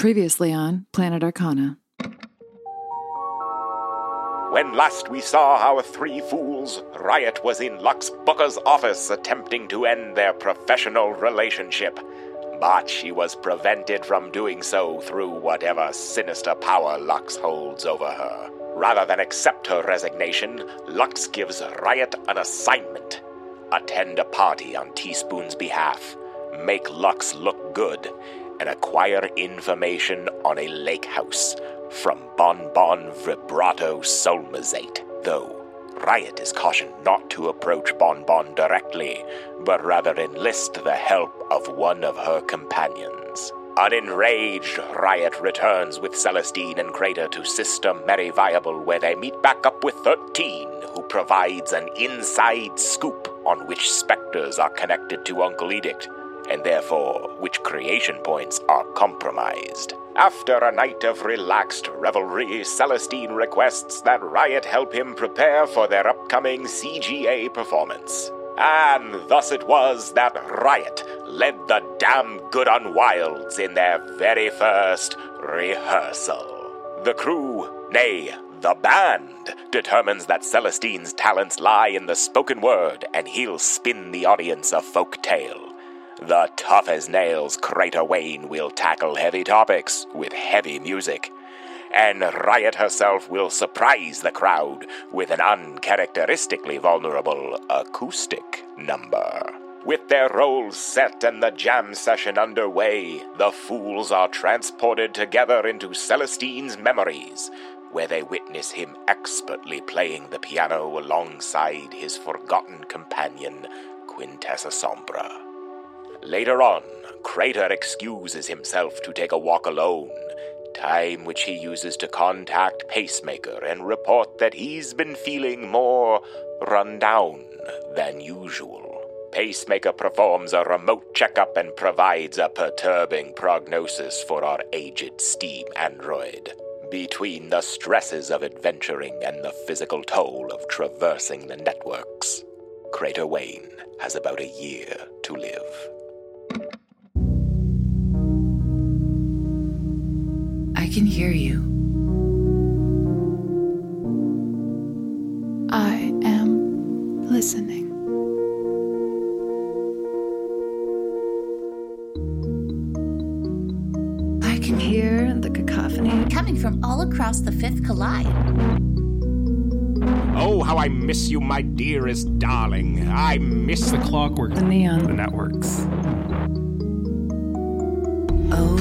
Previously on Planet Arcana. When last we saw our three fools, Riot was in Lux Booker's office attempting to end their professional relationship. But she was prevented from doing so through whatever sinister power Lux holds over her. Rather than accept her resignation, Lux gives Riot an assignment attend a party on Teaspoon's behalf, make Lux look good, and acquire information on a lake house from Bonbon Bon Vibrato Solmazate. Though Riot is cautioned not to approach Bonbon Bon directly, but rather enlist the help of one of her companions. Unenraged, Riot returns with Celestine and Crater to Sister Mary Viable, where they meet back up with 13, who provides an inside scoop on which specters are connected to Uncle Edict, and therefore which creation points are compromised. After a night of relaxed revelry, Celestine requests that Riot help him prepare for their upcoming CGA performance. And thus it was that Riot led the damn good Unwilds in their very first rehearsal. The crew, nay, the band, determines that Celestine's talents lie in the spoken word, and he'll spin the audience a folk tale. The tough as nails Crater Wayne will tackle heavy topics with heavy music. And Riot herself will surprise the crowd with an uncharacteristically vulnerable acoustic number. With their roles set and the jam session underway, the fools are transported together into Celestine's memories, where they witness him expertly playing the piano alongside his forgotten companion, Quintessa Sombra. Later on, Crater excuses himself to take a walk alone, time which he uses to contact Pacemaker and report that he's been feeling more run down than usual. Pacemaker performs a remote checkup and provides a perturbing prognosis for our aged Steam android. Between the stresses of adventuring and the physical toll of traversing the networks, Crater Wayne has about a year to live. Can hear you. I am listening. I can hear the cacophony. coming from all across the fifth collide. Oh, how I miss you, my dearest darling. I miss The clockwork, The neon. the networks. Oh,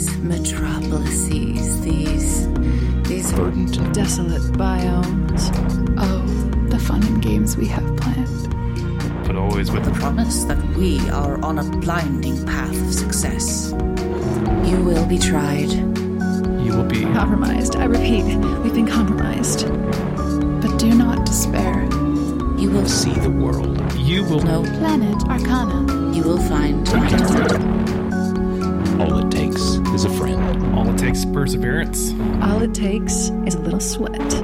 these metropolises, these these Verdant and desolate biomes. Oh, the fun and games we have planned. But always with the promise that we are on a blinding path of success. You will be tried. you will be Compromised. I repeat, we've been compromised. But do not despair. You will see the world. you will know. Planet Arcana. You will find my All it takes is a friend. all it takes is perseverance. All it takes is a little sweat.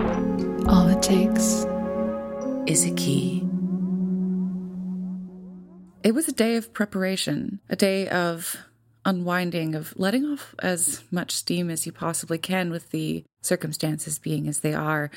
All it takes. is a key. It was a day of preparation, a day of unwinding, of letting off as much steam as you possibly can with the circumstances being as they are.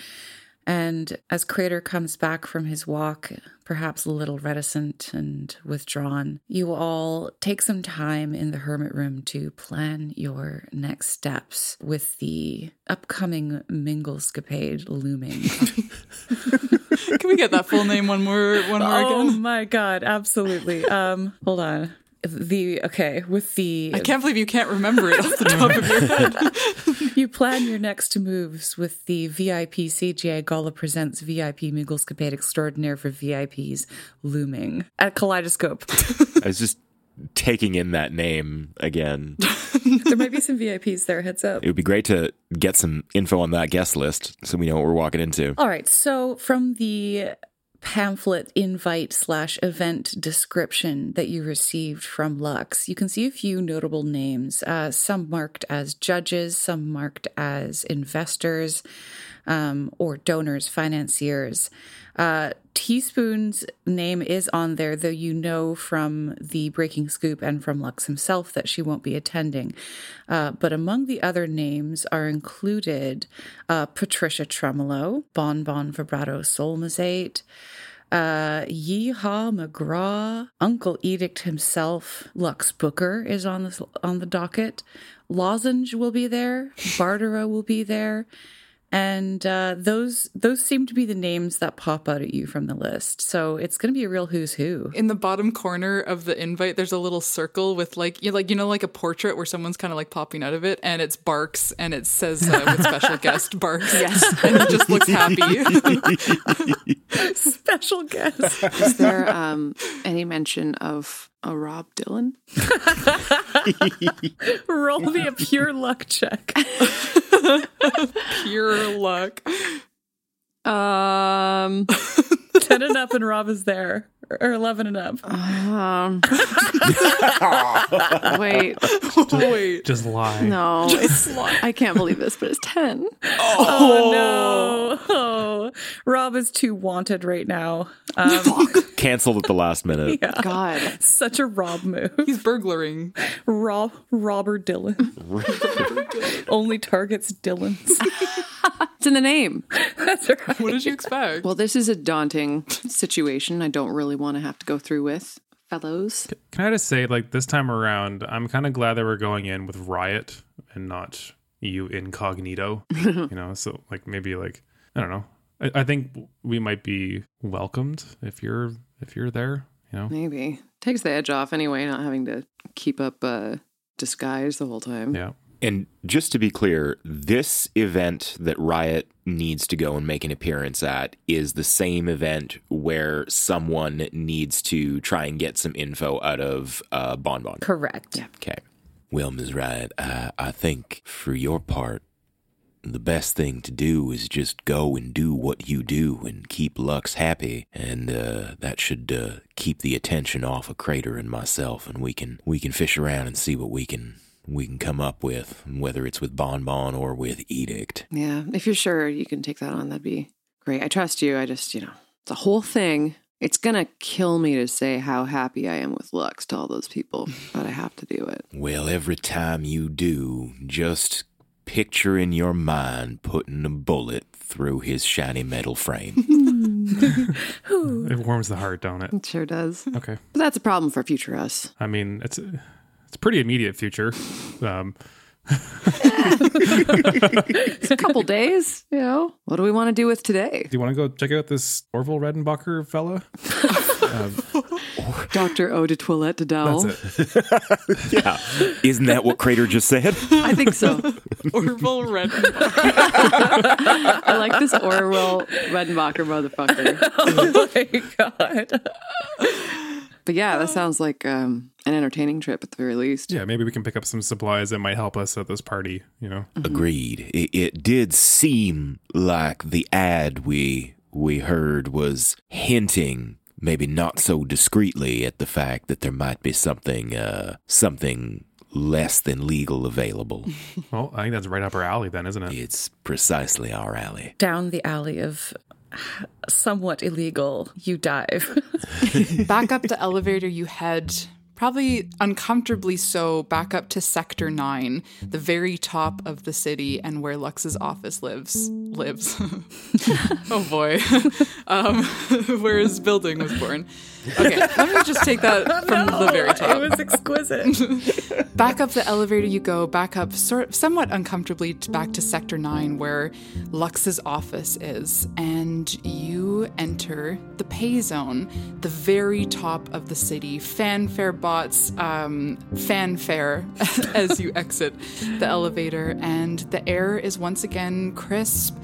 And as Crater comes back from his walk, perhaps a little reticent and withdrawn, you all take some time in the hermit room to plan your next steps with the upcoming Minglescapade looming. Can we get that full name one more one more oh again? Oh my god, absolutely. Um, hold on. The okay with the I can't believe you can't remember it off the top of your head. you plan your next moves with the VIP CGA Gala presents VIP Minglescapade Extraordinaire for VIPs looming at Kaleidoscope. I was just taking in that name again. there might be some VIPs there. Heads up. It would be great to get some info on that guest list so we know what we're walking into. All right. So from the pamphlet invite slash event description that you received from Lux, you can see a few notable names, uh, some marked as judges, some marked as investors. Um, or donors, financiers. Uh, Teaspoon's name is on there, though you know from the Breaking Scoop and from Lux himself that she won't be attending. Uh, but among the other names are included uh, Patricia Tremolo, Bon Bon Vibrato Solmazate, uh, Yeehaw McGraw, Uncle Edict himself, Lux Booker is on the on the docket. Lozenge will be there. Bardera will be there, and uh, those those seem to be the names that pop out at you from the list. So it's going to be a real who's who. In the bottom corner of the invite, there's a little circle with like you like you know like a portrait where someone's kind of like popping out of it, and it's Barks, and it says uh, with special guest Barks. Yes, and he just looks happy. Special guest. Is there um, any mention of a Rob Dylan? Roll me a pure luck check. Pure luck. Um, Ten and up, and Rob is there, or eleven and up. um wait, Wait. Just lie. no, it's I can't believe this, but it's ten. Oh, no! Oh, Rob is too wanted right now. Um, Canceled at the last minute. yeah, God, such a Rob move. He's burglaring. Rob Robert Dylan only targets Dylans. it's in the name. That's right. What did you expect? Well, this is a daunting situation. I don't really want to have to go through with, fellows. Can I just say, like this time around, I'm kind of glad that we're going in with Riot and not you incognito. you know, so like maybe like I don't know. I, I think we might be welcomed if you're if you're there. You know, Maybe takes the edge off anyway, not having to keep up uh, disguise the whole time. yeah. And just to be clear, this event that Riot needs to go and make an appearance at is the same event where someone needs to try and get some info out of uh, Bon Bon. Correct. Okay. Well, Ms. Riot, I, I think for your part, the best thing to do is just go and do what you do and keep Lux happy, and uh, that should uh, keep the attention off of Crater and myself, and we can we can fish around and see what we can we can come up with, whether it's with Bon Bon or with Edict. Yeah, if you're sure you can take that on, that'd be great. I trust you. I just, you know, the whole thing. It's gonna kill me to say how happy I am with Lux to all those people, but I have to do it. Well, every time you do, just picture in your mind putting a bullet through his shiny metal frame. It warms the heart, don't it? It sure does. Okay. But that's a problem for future us. I mean, it's a, it's pretty immediate future. Um, It's a couple days, you know. What do we want to do with today? do you want to go check out this Orville Redenbacher fella? Dr. Eau de Toilette de Dell. That's it. yeah. Isn't that what Crater just said? I think so. Orville Red. I like this Orville Redenbacher motherfucker. Oh my god. But yeah, that sounds like um, an entertaining trip at the very least. Yeah, maybe we can pick up some supplies that might help us at this party. You know, Agreed. It, it did seem like the ad we we heard was hinting, maybe not so discreetly, at the fact that there might be something uh, something less than legal available. well, I think that's right up our alley, then, isn't it? it's precisely our alley. Down the alley of somewhat illegal, you dive. back up the elevator you head probably uncomfortably so back up to sector 9 the very top of the city and where lux's office lives lives. Oh boy. Um, where his building was born okay let me just take that from the very top it was exquisite. back up the elevator you go back up sort of somewhat uncomfortably to back to sector 9 where lux's office is and you enter the pay zone the very top of the city fanfare bots um, fanfare as you exit the elevator and the air is once again crisp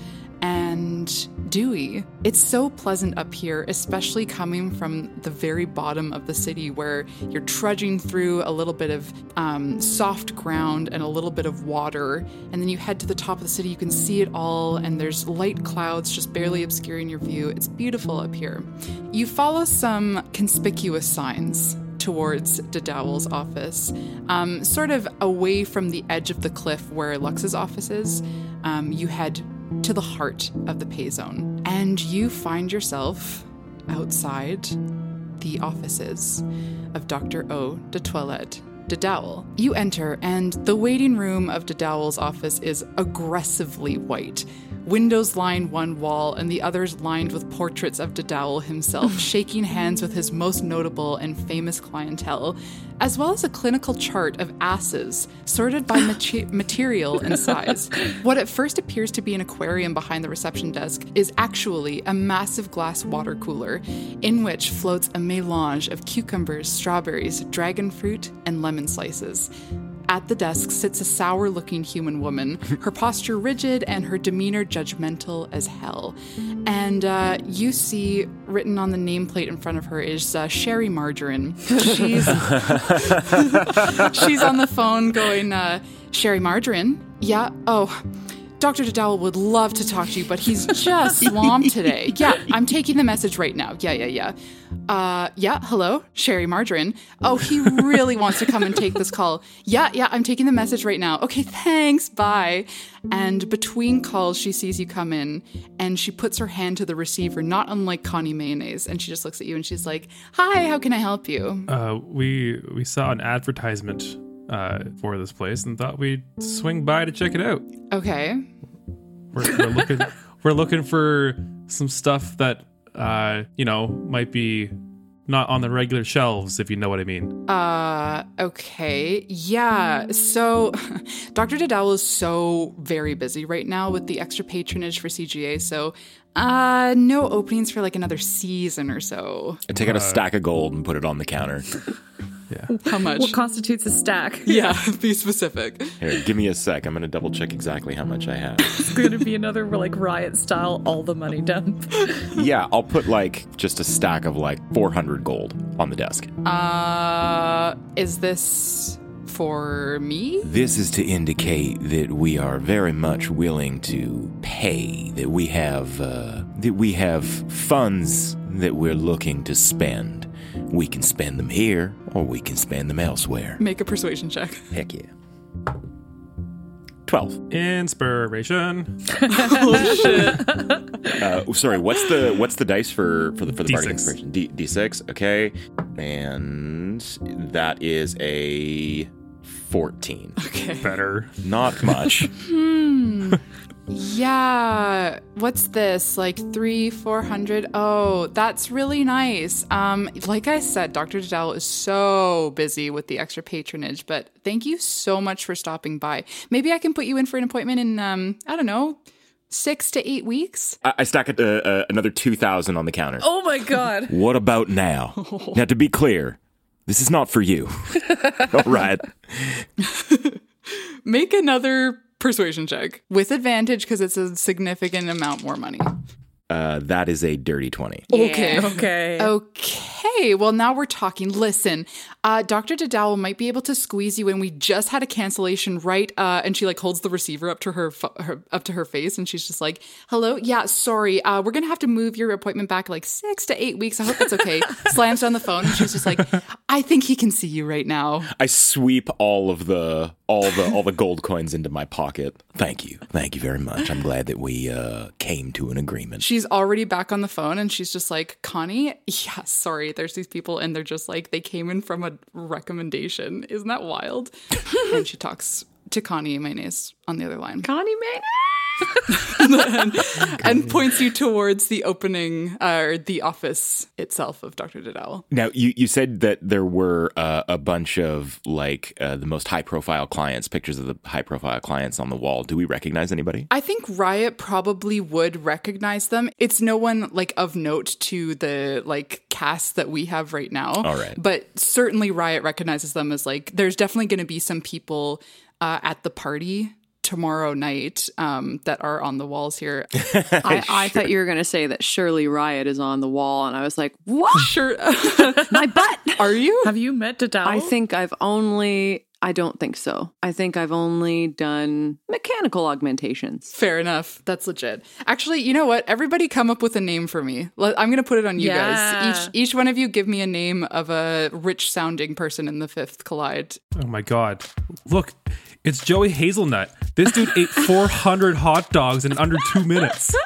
and dewy. It's so pleasant up here, especially coming from the very bottom of the city where you're trudging through a little bit of um, soft ground and a little bit of water. And then you head to the top of the city, you can see it all, and there's light clouds just barely obscuring your view. It's beautiful up here. You follow some conspicuous signs towards de Dowell's office, um, sort of away from the edge of the cliff where Lux's office is. Um, you head to the heart of the pay zone, and you find yourself outside the offices of Dr. Eau de Toilette de Dowell. You enter, and the waiting room of de Dowell's office is aggressively white. Windows line one wall, and the others lined with portraits of de Dowell himself, shaking hands with his most notable and famous clientele, as well as a clinical chart of asses sorted by mate- material and size. What at first appears to be an aquarium behind the reception desk is actually a massive glass water cooler in which floats a melange of cucumbers, strawberries, dragon fruit, and lemon slices. At the desk sits a sour looking human woman, her posture rigid and her demeanor judgmental as hell. And uh, you see written on the nameplate in front of her is uh, Sherry Margarine. She's, she's on the phone going, uh, Sherry Margarine? Yeah. Oh. Dr. Dowell would love to talk to you, but he's just swamped today. Yeah, I'm taking the message right now. Yeah, yeah, yeah. Uh, yeah, hello, Sherry Margarine. Oh, he really wants to come and take this call. Yeah, yeah, I'm taking the message right now. Okay, thanks, bye. And between calls, she sees you come in and she puts her hand to the receiver, not unlike Connie Mayonnaise, and she just looks at you and she's like, Hi, how can I help you? Uh, we we saw an advertisement uh, for this place and thought we'd swing by to check it out. Okay. We're, we're looking we're looking for some stuff that uh, you know might be not on the regular shelves, if you know what I mean. Uh, okay. Yeah. So Dr. Dowell is so very busy right now with the extra patronage for CGA. So, uh, no openings for like another season or so. I take out a stack of gold and put it on the counter. How much? What constitutes a stack? yeah, be specific. Here, give me a sec. I'm going to double check exactly how much I have. It's going to be another like riot style, all the money dump. yeah, I'll put like just a stack of like 400 gold on the desk. Uh, is this for me? This is to indicate that we are very much willing to pay, that we have uh, that we have funds that we're looking to spend. We can spend them here or we can spend them elsewhere. Make a persuasion check. Heck yeah. 12. Inspiration. oh Uh, sorry, what's the what's the dice for for the for the bardic D6. inspiration? D D6, okay. And that is a 14. Okay. Better. Not much. Yeah. What's this? Like three, four hundred? Oh, that's really nice. Um, like I said, Dr. Dowell is so busy with the extra patronage, but thank you so much for stopping by. Maybe I can put you in for an appointment in um, I don't know, six to eight weeks. I, I stack it, uh, uh, another 2,000 on the counter. Oh my god. What about now? Now, to be clear, this is not for you. All right. Make another persuasion check with advantage because it's a significant amount more money. Uh, that is a dirty 20. Okay. Okay. Okay, well, now we're talking. Listen, uh, Dr. Dowell might be able to squeeze you in. We just had a cancellation, right? Uh, and she like holds the receiver up to her, fu- her up to her face, and she's just like, "Hello, yeah, sorry, uh, we're gonna have to move your appointment back like six to eight weeks. I hope that's okay." Slams down the phone, and she's just like, "I think he can see you right now." I sweep all of the all the all the gold coins into my pocket. Thank you. Thank you very much. I'm glad that we uh, came to an agreement. She's already back on the phone, and she's just like, "Connie, yeah, sorry, there's these people, and they're just like they came in from a recommendation. Isn't that wild?" and she talks to Connie Mayonnaise on the other line. Connie Mayonnaise. and points you towards the opening uh, or the office itself of Dr. Dowell. Now, you, you said that there were uh, a bunch of like uh, the most high profile clients, pictures of the high profile clients on the wall. Do we recognize anybody? I think Riot probably would recognize them. It's no one like of note to the like cast that we have right now. All right. But certainly Riot recognizes them as like there's definitely going to be some people uh, at the party tomorrow night um, that are on the walls here. I, I thought you were going to say that Shirley Riot is on the wall, and I was like, what? Sure. My butt. Are you? Have you met Dowell? I think I've only. I don't think so. I think I've only done mechanical augmentations. Fair enough. That's legit. Actually, you know what? Everybody come up with a name for me. I'm going to put it on you Yeah. guys. Each each one of you give me a name of a rich sounding person in the fifth collide. Oh my god. Look, It's Joey Hazelnut. This dude ate 400 hot dogs in under two minutes.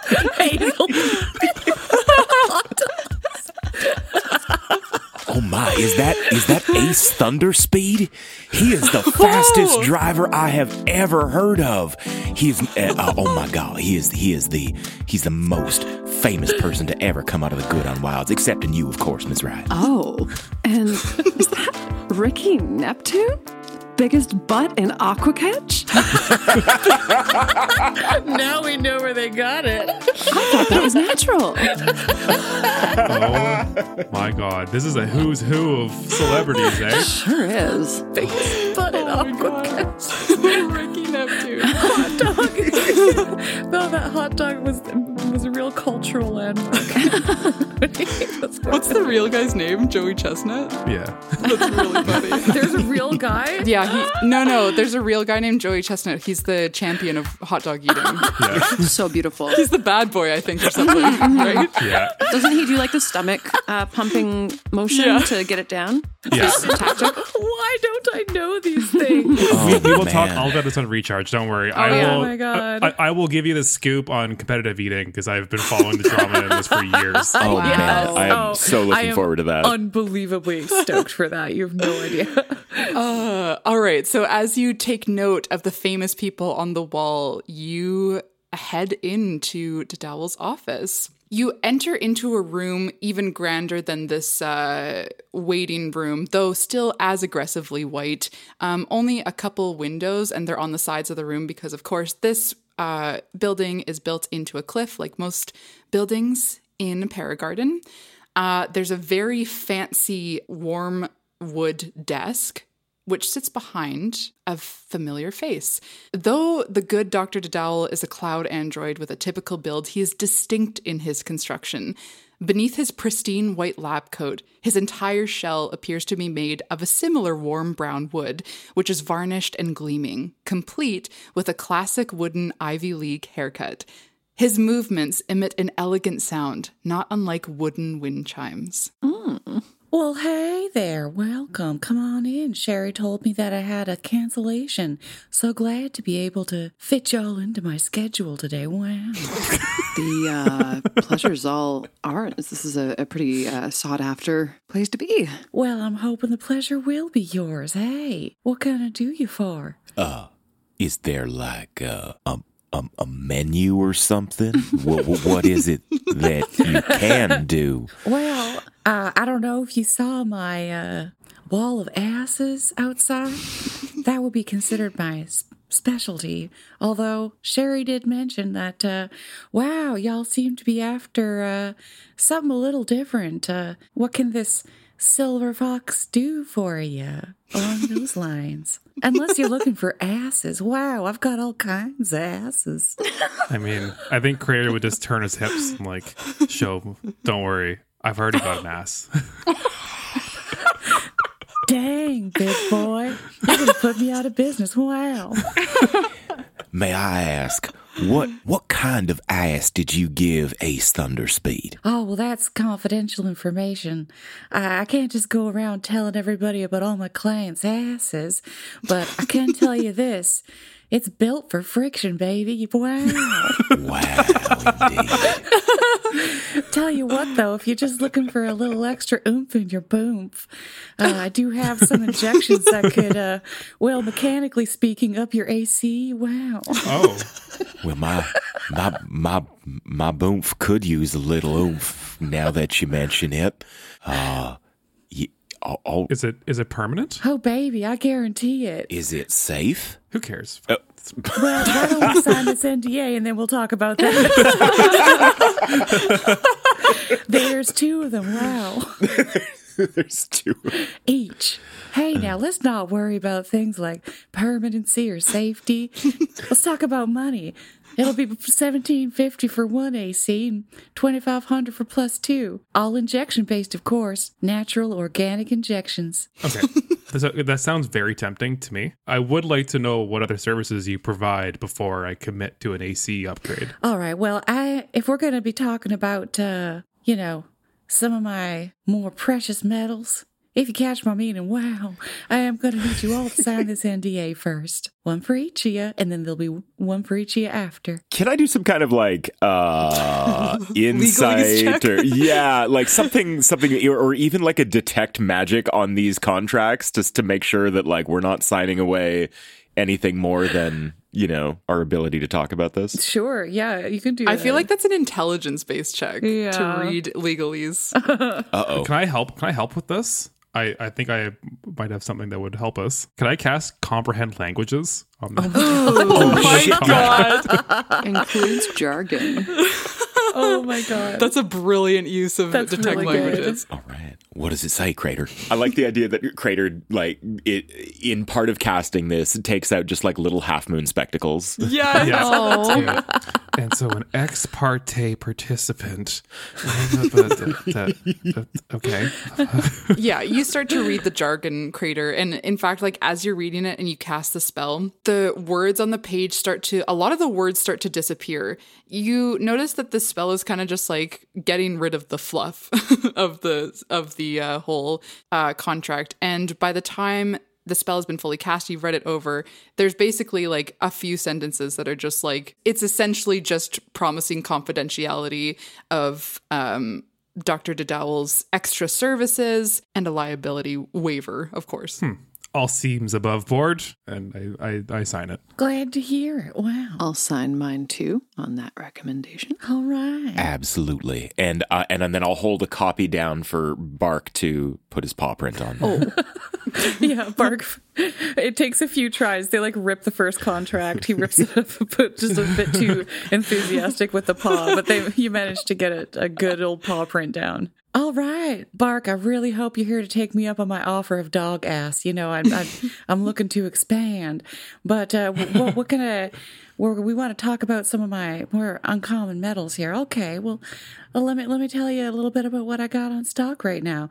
Oh my, is that is that Ace Thunder Speed? He is the fastest driver I have ever heard of. He is uh, uh, oh my god, he is he is the he's the most famous person to ever come out of the good on Wilds, except in you, of course, Miss Wright. Oh, and is that Ricky Neptune? Biggest butt in Aquacatch? now we know where they got it. I thought that was natural. Oh my god. This is a who's who of celebrities, eh? Sure is. Biggest butt in Aquacatch. Ricky Neptune. hot dog. no, that hot dog was was a real cultural landmark. What's the real guy's name? Joey Chestnut? Yeah. That's really funny. There's a real guy. Yeah, he, no, no. There's a real guy named Joey Chestnut. He's the champion of hot dog eating. Yeah. So beautiful. He's the bad boy, I think, or something, right? Yeah. Doesn't he do like the stomach uh, pumping motion Yeah. to get it down? Yeah. Why don't I know these things? we, we will man. talk all about this on recharge. Don't worry. I yeah. will. Oh my God. I, I will give you the scoop on competitive eating because I've been following the drama in this for years. Oh Yes. man, I am Oh, so I looking am forward to that. Unbelievably stoked for that. You have no idea. Uh, all right. So as you take note of the famous people on the wall, you head into Dowell's office. You enter into a room even grander than this uh, waiting room, though still as aggressively white. Um, only a couple windows, and they're on the sides of the room because, of course, this uh, building is built into a cliff, like most buildings in Paragarden. Uh, there's a very fancy warm wood desk which sits behind a familiar face. Though the good Dr. Dowell is a cloud android with a typical build, he is distinct in his construction. Beneath his pristine white lab coat, his entire shell appears to be made of a similar warm brown wood, which is varnished and gleaming, complete with a classic wooden Ivy League haircut. His movements emit an elegant sound, not unlike wooden wind chimes. Hmm. Well, hey there. Welcome. Come on in. Sherry told me that I had a cancellation. So glad to be able to fit y'all into my schedule today. Wow. The uh, pleasure's all ours. This is a, a pretty uh, sought after place to be. Well, I'm hoping the pleasure will be yours. Hey, what can I do you for? Uh, is there like uh, a a, a menu or something? what, what what is it that you can do? Well, uh, I don't know if you saw my uh, wall of asses outside. that would be considered my specialty. Although Sherry did mention that, uh, wow, y'all seem to be after uh, something a little different. Uh, what can this silver fox do for you along those lines? Unless you're looking for asses. Wow, I've got all kinds of asses. I mean, I think Crater would just turn his hips and like show. Don't worry, I've already got an ass. Dang, big boy. You're going to put me out of business. Wow. May I ask what what kind of ass did you give Ace Thunderspeed? Oh, well, that's confidential information. I, I can't just go around telling everybody about all my clients' asses, but I can tell you this. It's built for friction, baby. Wow. Wow, indeed. tell you what, though, if you're just looking for a little extra oomph in your boomf, uh, I do have some injections that could, uh, well, mechanically speaking, up your AC. Wow. Oh, Well, my my my my boomf could use a little oomph now that you mention it. Uh, y- oh, oh, is it is it permanent? Oh, baby, I guarantee it. is it safe? Who cares? Oh. Well, why don't we sign this NDA and then we'll talk about that? There's two of them. Wow. There's two. Each. Hey, now let's not worry about things like permanency or safety. let's talk about money. It'll be seventeen fifty for one AC and twenty five hundred for plus two. All injection based, of course. Natural, organic injections. Okay, That's- that sounds very tempting to me. I would like to know what other services you provide before I commit to an AC upgrade. All right. Well, I if we're going to be talking about uh, you know, some of my more precious metals, If you catch my meaning, wow, I am going to need you all to sign this NDA first. One for each of you, and then there'll be one for each of you after. Can I do some kind of like uh insight or yeah, like something something or, or even like a detect magic on these contracts just to make sure that like we're not signing away anything more than, you know, our ability to talk about this? Sure, yeah, you can do that. I feel like that's an intelligence based check Yeah. to read legalese. Uh-oh. Can I help? Can I help with this? I, I think I might have something that would help us. Can I cast comprehend languages? On the- oh my oh, god. Includes jargon. Oh my god. That's a brilliant use of That's detect really good. languages. All right. What does it say, Crater? I like the idea that Crater, like, it in part of casting this, takes out just like little half moon spectacles. Yeah. Yeah. Oh, and so an ex parte participant. okay. yeah, you start to read the jargon crater. And in fact, like as you're reading it and you cast the spell, the words on the page start to, a lot of the words start to disappear. You notice that the spell is kind of just like getting rid of the fluff of the, of the uh, whole uh, contract. And by the time the spell has been fully cast, you've read it over. There's basically like a few sentences that are just like it's essentially just promising confidentiality of um Dr. DeDowell's extra services and a liability waiver, of course. All seems above board, and I, I, I sign it. Glad to hear it. Wow. I'll sign mine too on that recommendation. All right. Absolutely. And, uh, and and then I'll hold a copy down for Bark to put his paw print on. Oh. yeah, Bark. It takes a few tries. They like rip the first contract. He rips it up, but just a bit too enthusiastic with the paw. But they, you managed to get it a good old paw print down. All right, Bark. I really hope you're here to take me up on my offer of dog ass. You know, I'm I'm, I'm looking to expand, but uh, what what can I? We're, we want to talk about some of my more uncommon metals here. Okay, well, uh, let me let me tell you a little bit about what I got on stock right now.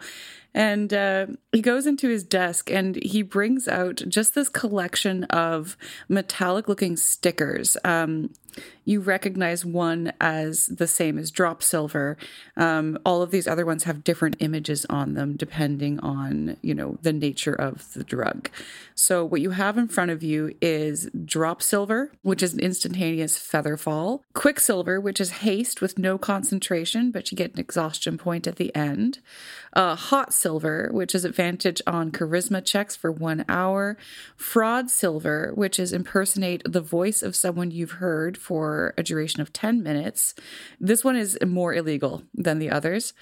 And uh, he goes into his desk and he brings out just this collection of metallic looking stickers. Um, you recognize one as the same as drop silver. Um, all of these other ones have different images on them depending on, you know, the nature of the drug. So what you have in front of you is drop silver, which is an instantaneous feather fall, quicksilver, which is haste with no concentration, but you get an exhaustion point at the end. Uh, hot silver, which is advantage on charisma checks for one hour. Fraud silver, which is impersonate the voice of someone you've heard for a duration of 10 minutes. This one is more illegal than the others.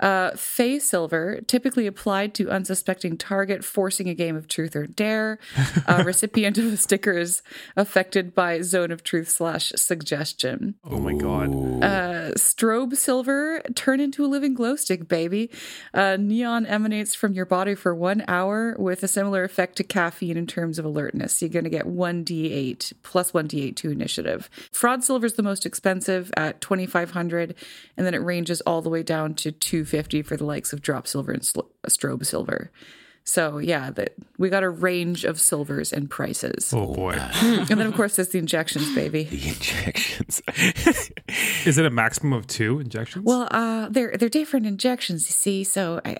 Uh, Fey silver, typically applied to unsuspecting target, forcing a game of truth or dare. Uh, recipient of the sticker is affected by zone of truth slash suggestion. Oh my god. Uh, strobe silver, turn into a living glow stick, baby. Uh, neon emanates from your body for one hour with a similar effect to caffeine in terms of alertness. You're going to get 1d8 plus 1d8 to initiative. Fraud silver is the most expensive at 2500 and then it ranges all the way down to 250 for the likes of drop silver and strobe silver. So yeah, that we got a range of silvers and prices. Oh boy. And then of course there's the injections, baby. The injections. Is it a maximum of two injections? Well, uh, they're they're different injections, you see. So I,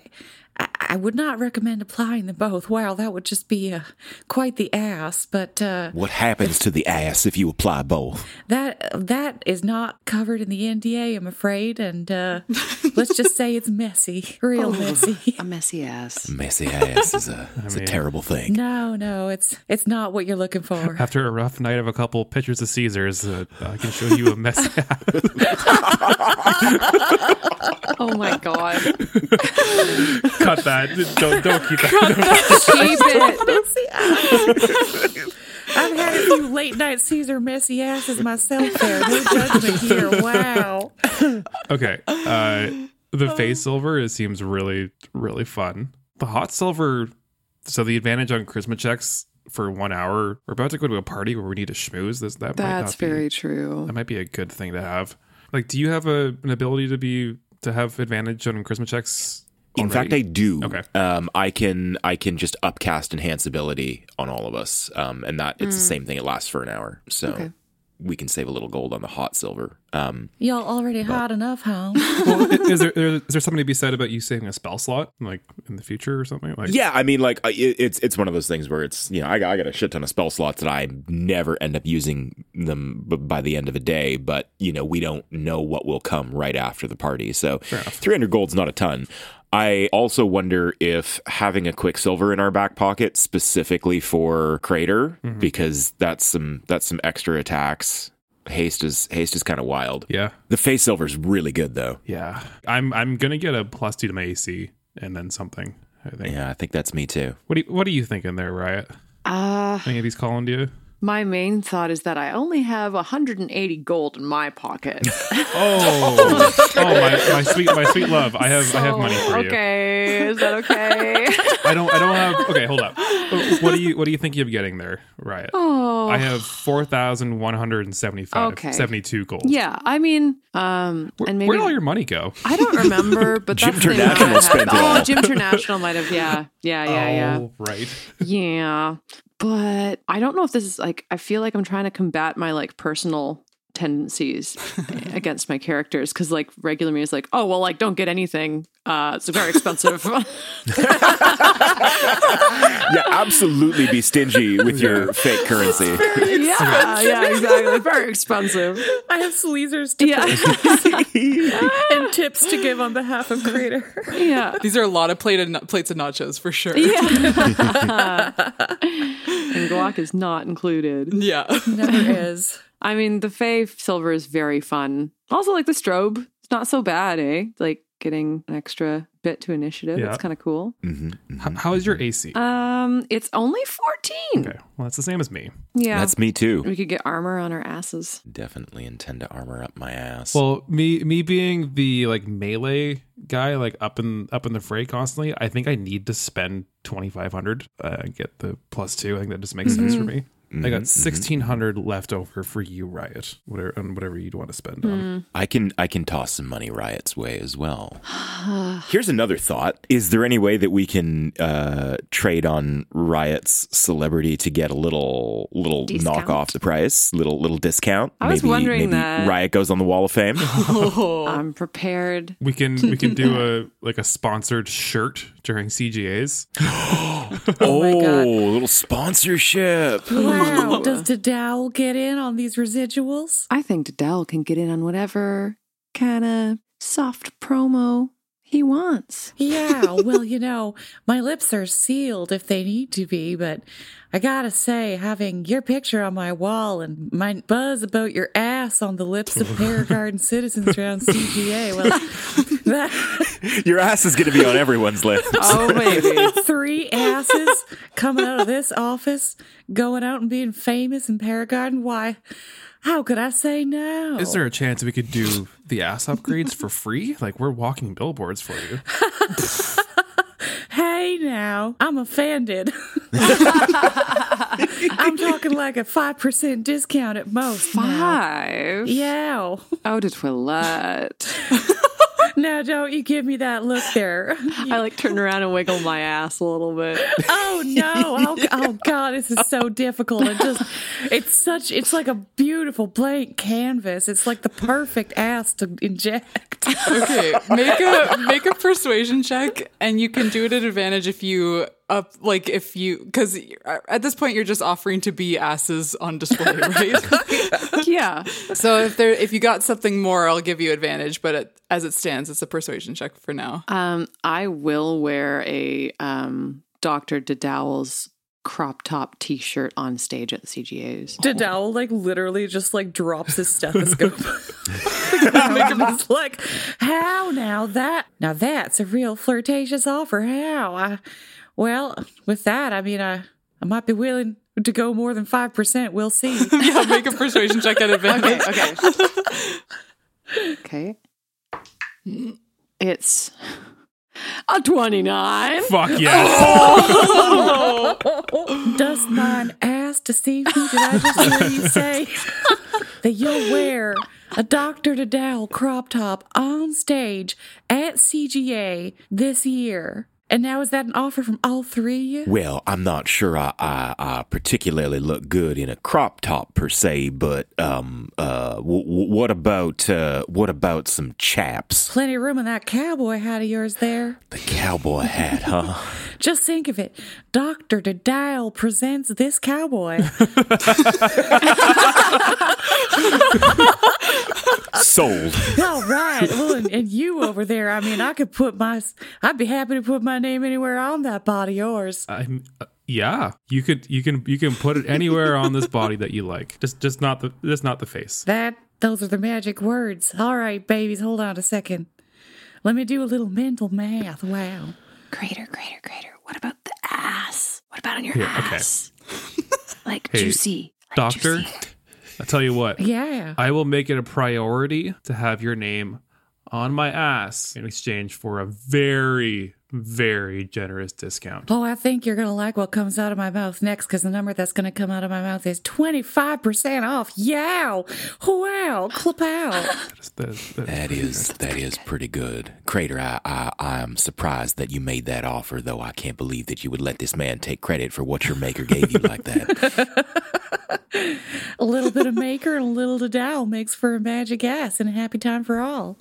I, I would not recommend applying them both. Wow, that would just be uh, quite the ass. But uh, what happens to the ass if you apply both? that that is not covered in the NDA, I'm afraid. And uh, let's just say it's messy, real messy. A messy ass. Messy ass is a, is a terrible thing. No, no, it's it's not what you're looking for. After a rough night of a couple pitchers of Caesars, uh, I can show you a mess. Oh my god. Cut that. Don't don't keep that. Keep it. I've had a few late night Caesar messy asses myself. There, no judgment here. Wow. Okay. Uh, the Fey silver it seems really really fun. The hot silver. So the advantage on charisma checks for one hour. We're about to go to a party where we need to schmooze. This that might That's not be- very true. That might be a good thing to have. Like, do you have a an ability to be to have advantage on charisma checks? In fact, I do. Okay. Um, I can I can just upcast enhance ability on all of us, um, and that it's the same thing. It lasts for an hour. So Okay. we can save a little gold on the hot silver. Um, Y'all already had enough, huh? well, is there is there something to be said about you saving a spell slot like in the future or something? Like yeah, I mean, like it, it's it's one of those things where it's you know I got, I got a shit ton of spell slots that I never end up using them by the end of a day, but you know we don't know what will come right after the party, so three hundred gold's not a ton. I also wonder if having a quicksilver in our back pocket specifically for Crater because that's some that's some extra attacks. Haste is haste is kind of wild. yeah, The Fey silver is really good though. yeah. I'm I'm gonna get a plus two to my AC and then something. I think. Yeah, I think that's me too. What do you, what are you thinking there, Riot? Uh, Any of these calling to you? My main thought is that I only have 180 gold in my pocket. Oh, oh my, my sweet my sweet love. I have I have money for you. okay, is that okay? I don't I don't have. Okay, hold up. What do you what do you think you're getting there, Riot? oh, I have four thousand one hundred and seventy five, Okay. seventy two gold. yeah. I mean, um, and maybe Where did all your money go? I don't remember, but Jim that's the thing that International spent it Oh. Jim International might have. Yeah, yeah, yeah, yeah. Oh, right. Yeah. But I don't know if this is like I feel like I'm trying to combat my like personal tendencies against my characters because like regular me is like oh well like don't get anything. Uh it's very expensive. Yeah, absolutely be stingy with your fake currency. yeah yeah exactly. Very expensive. I have sleazers to yeah. and tips to give on behalf of Crater. Yeah. These are a lot of plated plates of nachos for sure. yeah. And guac is not included. Yeah. Never is. I mean, the Fey silver is very fun. Also, like the strobe, it's not so bad, eh? Like getting an extra bit to initiative. Yeah. It's kind of cool. How, how is your AC? Um, it's only 14. okay, well that's the same as me. Yeah. That's me too. we could get armor on our asses. Definitely intend to armor up my ass. Well, me me being the like melee guy, like up in up in the fray constantly, I think I need to spend twenty five hundred uh, and get the plus two. I think that just makes sense for me. I got mm-hmm, mm-hmm. sixteen hundred left over for you, Riot. Whatever on whatever you'd want to spend on. Hmm. I can I can toss some money Riot's way as well. Here's another thought: Is there any way that we can uh, trade on Riot's celebrity to get a little little Discount. knock off the price, little little discount? I was maybe, wondering maybe that. Riot goes on the Wall of Fame. I'm prepared. We can we can do a like a sponsored shirt during CGAs. oh, oh God. little sponsorship. Wow. Does de Dowell get in on these residuals? I think Dell can get in on whatever kind of soft promo he wants. Yeah, well, you know, my lips are sealed if they need to be, but I gotta say, having your picture on my wall and my buzz about your ass on the lips of Paragarden citizens around CGA, well, that Your ass is going to be on everyone's list. Oh, baby. three asses coming out of this office, going out and being famous in Paragarden, why? How could I say no? Is there a chance we could do the ass upgrades for free? Like we're walking billboards for you. Hey now, I'm offended. I'm talking like a 5% discount at most. now. Five. Yeah. Oh, to Toilette. Now don't you give me that look there. I like turn around and wiggle my ass a little bit. Oh no. Oh, oh god, this is so difficult. It just it's such it's like a beautiful blank canvas. It's like the perfect ass to inject. Okay, make a make a persuasion check, and you can do it at advantage if you up like if you because at this point you're just offering to be asses on display, right? Yeah. so if there if you got something more, I'll give you advantage. But it, as it stands, it's a persuasion check for now. Um, I will wear a um, Dr. Dedowell's crop top t shirt on stage at the CGAs. de Dowell like literally just like drops his stethoscope. Make just like, how now that now that's a real flirtatious offer. How? I, well, with that, I mean, I I might be willing to go more than five percent. We'll see. Yeah, make a persuasion check at advantage. Okay. okay. It's a 29. Fuck yes. Does mine ass deceive me? Did I just hear you say that you'll wear a Dr. de Dowell crop top on stage at CGA this year? And now is that an offer from all three of you? Well, I'm not sure I, I, I particularly look good in a crop top per se, but um, uh, w- w- what about uh, what about some chaps? Plenty of room in that cowboy hat of yours there. The cowboy hat, huh? Just think of it. Dr. Dial presents this cowboy. Sold. All right. Well, and, and you over there, I mean, I could put my, I'd be happy to put my name anywhere on that body of yours. I'm, uh, yeah, you could you can you can put it anywhere on this body that you like. Just just not the just not the face. That, those are the magic words. All right, babies, hold on a second. Let me do a little mental math. Wow. Greater, greater, crater. What about the ass? What about on your Here, okay. ass? like Hey, juicy. Like Doctor, juicy. I tell you what. Yeah. I will make it a priority to have your name on my ass in exchange for a very, very generous discount. Oh, I think you're going to like what comes out of my mouth next because the number that's going to come out of my mouth is 25% off. Yeah. Wow. Clip out. That, that- That is that is pretty good, Crater. I, I I am surprised that you made that offer, though. I can't believe that you would let this man take credit for what your maker gave you like that. a little bit of maker and a little to dow makes for a magic ass and a happy time for all.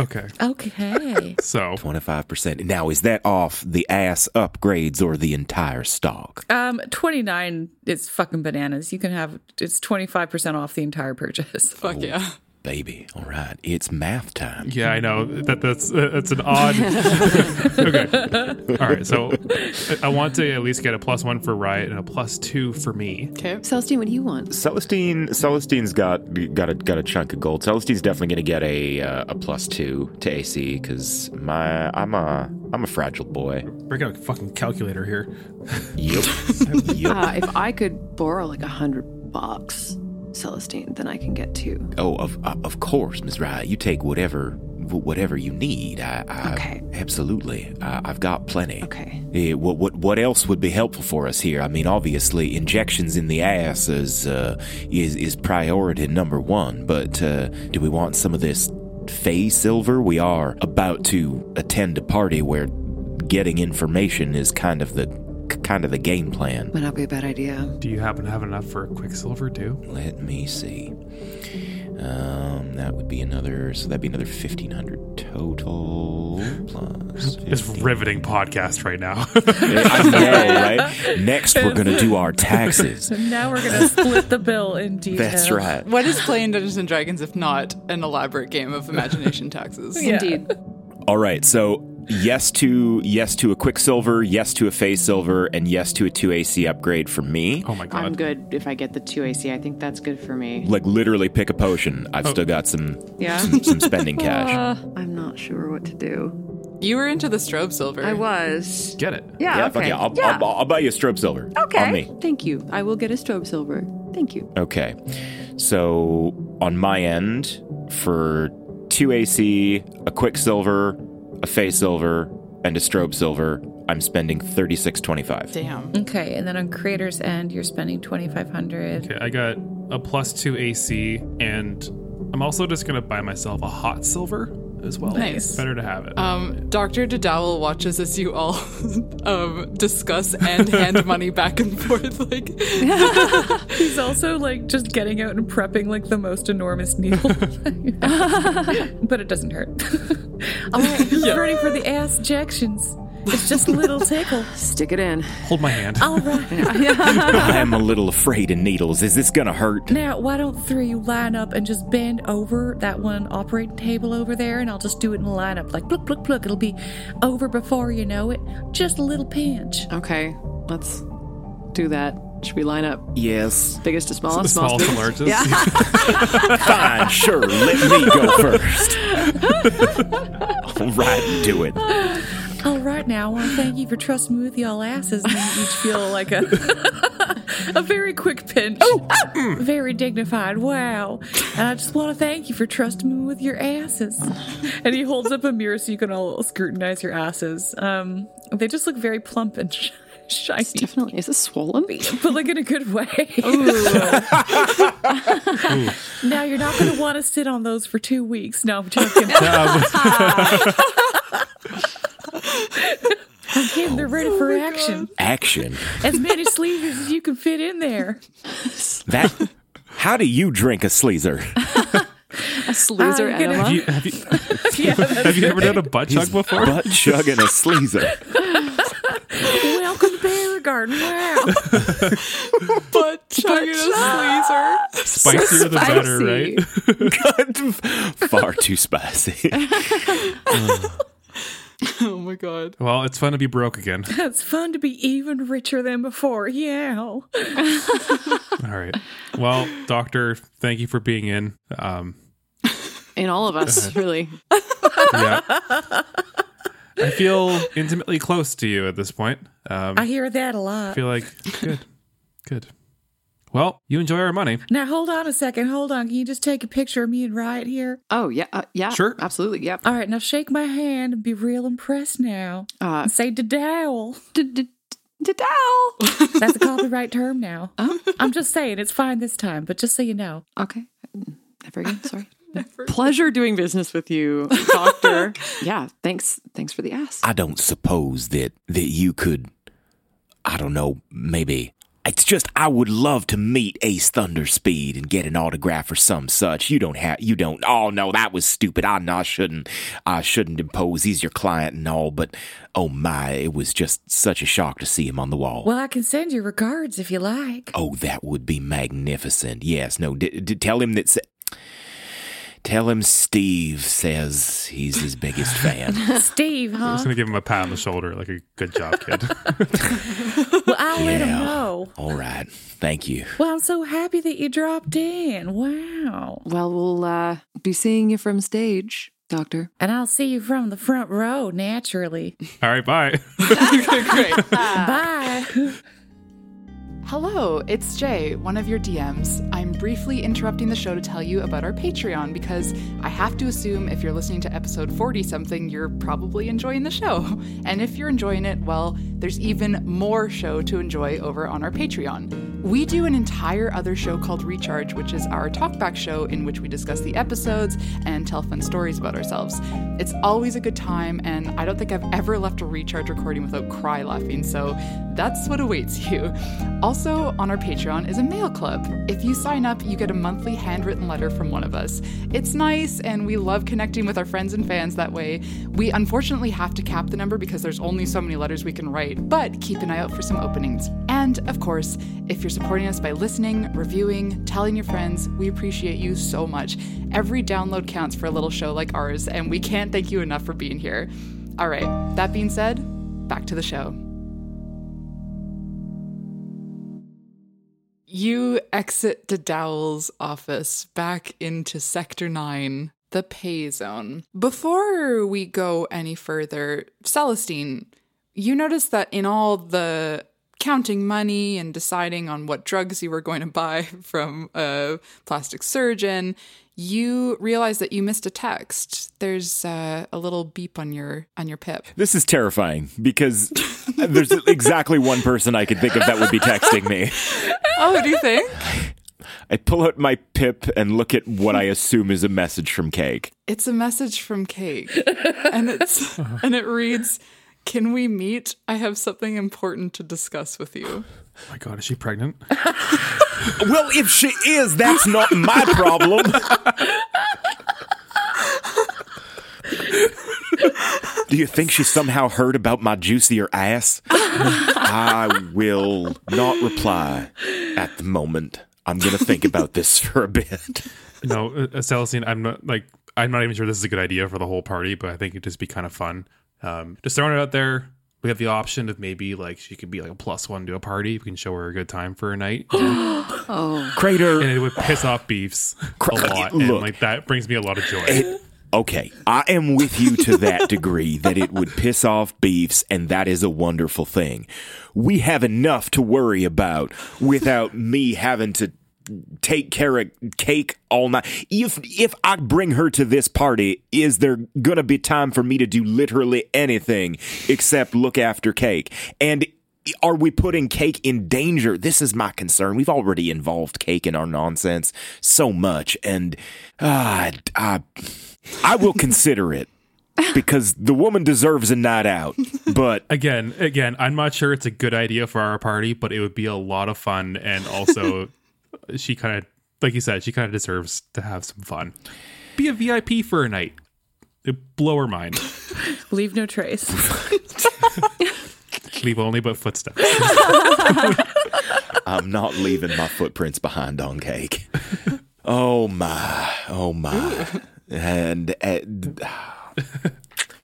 Okay. Okay. So Twenty five percent. Now, is that off the ass upgrades or the entire stock? um, 29 is fucking bananas. You can have, it's 25% off the entire purchase. Fuck yeah. Baby, all right, it's math time. yeah, I know that that's uh, that's an odd. okay. All right. So I- I want to at least get a plus one for Riot and a plus two for me. Okay. Celestine, what do you want? Celestine, Celestine's got got a got a chunk of gold. Celestine's definitely going to get a uh, a plus two to AC because my I'm a I'm a fragile boy. Bring out a fucking calculator here. Yep. yep. Uh, if I could borrow like a hundred bucks, Celestine, then I can get to. Oh, of uh, of course, Miss Rye. You take whatever whatever you need. I, I Okay. absolutely. I, I've got plenty. Okay. Eh, what what what else would be helpful for us here? I mean, obviously, injections in the ass is uh, is is priority number one. But uh, do we want some of this Fey silver? We are about to attend a party where getting information is kind of the kind of the game plan. Might not be a bad idea. Do you happen to have enough for a Quicksilver too? Let me see. Um, that would be another. So that'd be another fifteen hundred total plus. It's riveting podcast right now. I know, right? Next, we're gonna do our taxes. So now we're going to split the bill in detail. That's right. What is playing Dungeons and Dragons if not an elaborate game of imagination taxes? Indeed. All right. So yes to yes to a quicksilver, yes to a phase silver, and yes to a two AC upgrade for me. oh my god. I'm good if I get the two AC. I think that's good for me. Like literally pick a potion. I've still got some Yeah. some, some spending cash. Uh, I'm not sure what to do. You were into the strobe silver. I was. Get it. Yeah. yeah, okay. fuck yeah. I'll, yeah. I'll, I'll buy you a strobe silver. okay. On me. Thank you. I will get a strobe silver. Thank you. Okay. So on my end, for two AC, a quicksilver, a phase silver, and a strobe silver, I'm spending thirty six twenty five. Damn. Okay, and then on Crater's end, you're spending 2500 Okay, I got a plus two AC, and I'm also just gonna buy myself a hot silver as well. Nice. Better to have it. Um, Dr. de Dowell watches as you all um, discuss and hand money back and forth. Like, He's also like just getting out and prepping like the most enormous needle. but it doesn't hurt. All right, who's ready for the ass injections? It's just a little tickle. Stick it in. Hold my hand. All right. I'm a little afraid of needles. Is this gonna hurt? Now, why don't three you line up and just bend over that one operating table over there, and I'll just do it in a lineup, like pluck, pluck, pluck. It'll be over before you know it. Just a little pinch. Okay. Let's do that. Should we line up Yes. biggest to smallest? the smallest to largest. Yeah. Fine, sure. Let me go first. All right, do it. All right, now I want to thank you for trusting me with y'all asses, and you each feel like a a very quick pinch, oh very dignified. Wow! And I just want to thank you for trusting me with your asses. And he holds up a mirror so you can all scrutinize your asses. Um, they just look very plump and sh- shiny, Definitely. Is this swollen? but like in a good way. now you're not going to want to sit on those for two weeks. No, I'm joking. Okay, they're ready for oh action. Action. As many sleezers as you can fit in there. That. How do you drink a sleazer? A sleazer I'm gonna- enema. Have you, have you, Yeah, have you ever done a butt chug before? Butt chug and a sleazer. Welcome to Beauregard. Wow. But and a sleazer. Spicier the better, right? Far too spicy. Oh my god. Well, it's fun to be broke again. It's fun to be even richer than before. Yeah. All right. Well, doctor, thank you for being in. Um, In all of us, really. yeah. I feel intimately close to you at this point. Um, I I hear that a lot. I feel like good, good. Well, you enjoy our money. Now hold on a second. Hold on. Can you just take a picture of me and Riot here? Oh yeah, uh, yeah, Sure. absolutely, yep. All right, now shake my hand and be real impressed now. Uh, And say "dowel." Dow. That's a copyright term now. I'm just saying it's fine this time, but just so you know. Okay, never again. Sorry. Pleasure doing business with you, Doctor. yeah, thanks. Thanks for the ass. I don't suppose that that you could I don't know, maybe it's just I would love to meet Ace Thunderspeed and get an autograph or some such. You don't have you don't oh no, that was stupid. I no, I shouldn't I shouldn't impose. He's your client and all, but oh my, it was just such a shock to see him on the wall. Well, I can send you regards if you like. Oh, that would be magnificent. Yes, no, d- d- tell him that. Tell him Steve says he's his biggest fan. Steve, huh? I'm huh? just gonna give him a pat on the shoulder, like a good job, kid. Well, I'll let him Yeah. know. All right. Thank you. Well, I'm so happy that you dropped in. Wow. Well, we'll uh, be seeing you from stage, Doctor. And I'll see you from the front row, naturally. All right, bye. Great. Bye. Hello, it's Jay, one of your DMs. I'm briefly interrupting the show to tell you about our Patreon because I have to assume if you're listening to episode 40 something, you're probably enjoying the show. And if you're enjoying it, well, there's even more show to enjoy over on our Patreon. We do an entire other show called Recharge, which is our talkback show in which we discuss the episodes and tell fun stories about ourselves. It's always a good time, and I don't think I've ever left a Recharge recording without cry laughing, so that's what awaits you. Also, on our Patreon is a mail club. If you sign up, you get a monthly handwritten letter from one of us. It's nice, and we love connecting with our friends and fans that way. We unfortunately have to cap the number because there's only so many letters we can write, but keep an eye out for some openings. And of course, if you're supporting us by listening, reviewing, telling your friends, we appreciate you so much. Every download counts for a little show like ours, and we can't thank you enough for being here. All right, that being said, back to the show. You exit Dowell's office back into Sector 9, the pay zone. Before we go any further, Celestine, you notice that in all the counting money and deciding on what drugs you were going to buy from a plastic surgeon, you realize that you missed a text. There's uh, a little beep on your on your pip. This is terrifying because there's exactly one person I could think of that would be texting me. Oh, do you think? I pull out my pip and look at what I assume is a message from Cake. It's a message from Cake, and it's and it reads, "Can we meet? I have something important to discuss with you." Oh my god, is she pregnant? Well, if she is, that's not my problem. Do you think she somehow heard about my juicier ass? I will not reply at the moment. I'm going to think about this for a bit. No, uh, Celestine, I'm not like I'm not even sure this is a good idea for the whole party, but I think it'd just be kind of fun. Um, just throwing it out there. We have the option of maybe like she could be like a plus one to a party. We can show her a good time for a night, and oh. Crater. And it would piss off beefs a lot, and Look. like that brings me a lot of joy. It- okay, I am with you to that degree that it would piss off beefs, and that is a wonderful thing. We have enough to worry about without me having to take care of cake all night. If if I bring her to this party, is there gonna be time for me to do literally anything except look after cake? And are we putting cake in danger? This is my concern. We've already involved cake in our nonsense so much, and uh, I, I will consider it. because the woman deserves a night out. But Again, again, I'm not sure it's a good idea for our party, but it would be a lot of fun, and also, she kind of, like you said, she kind of deserves to have some fun. Be a VIP for a night. It blow her mind. Leave no trace. Leave only but footsteps. I'm not leaving my footprints behind on cake. Oh my, oh my. And, and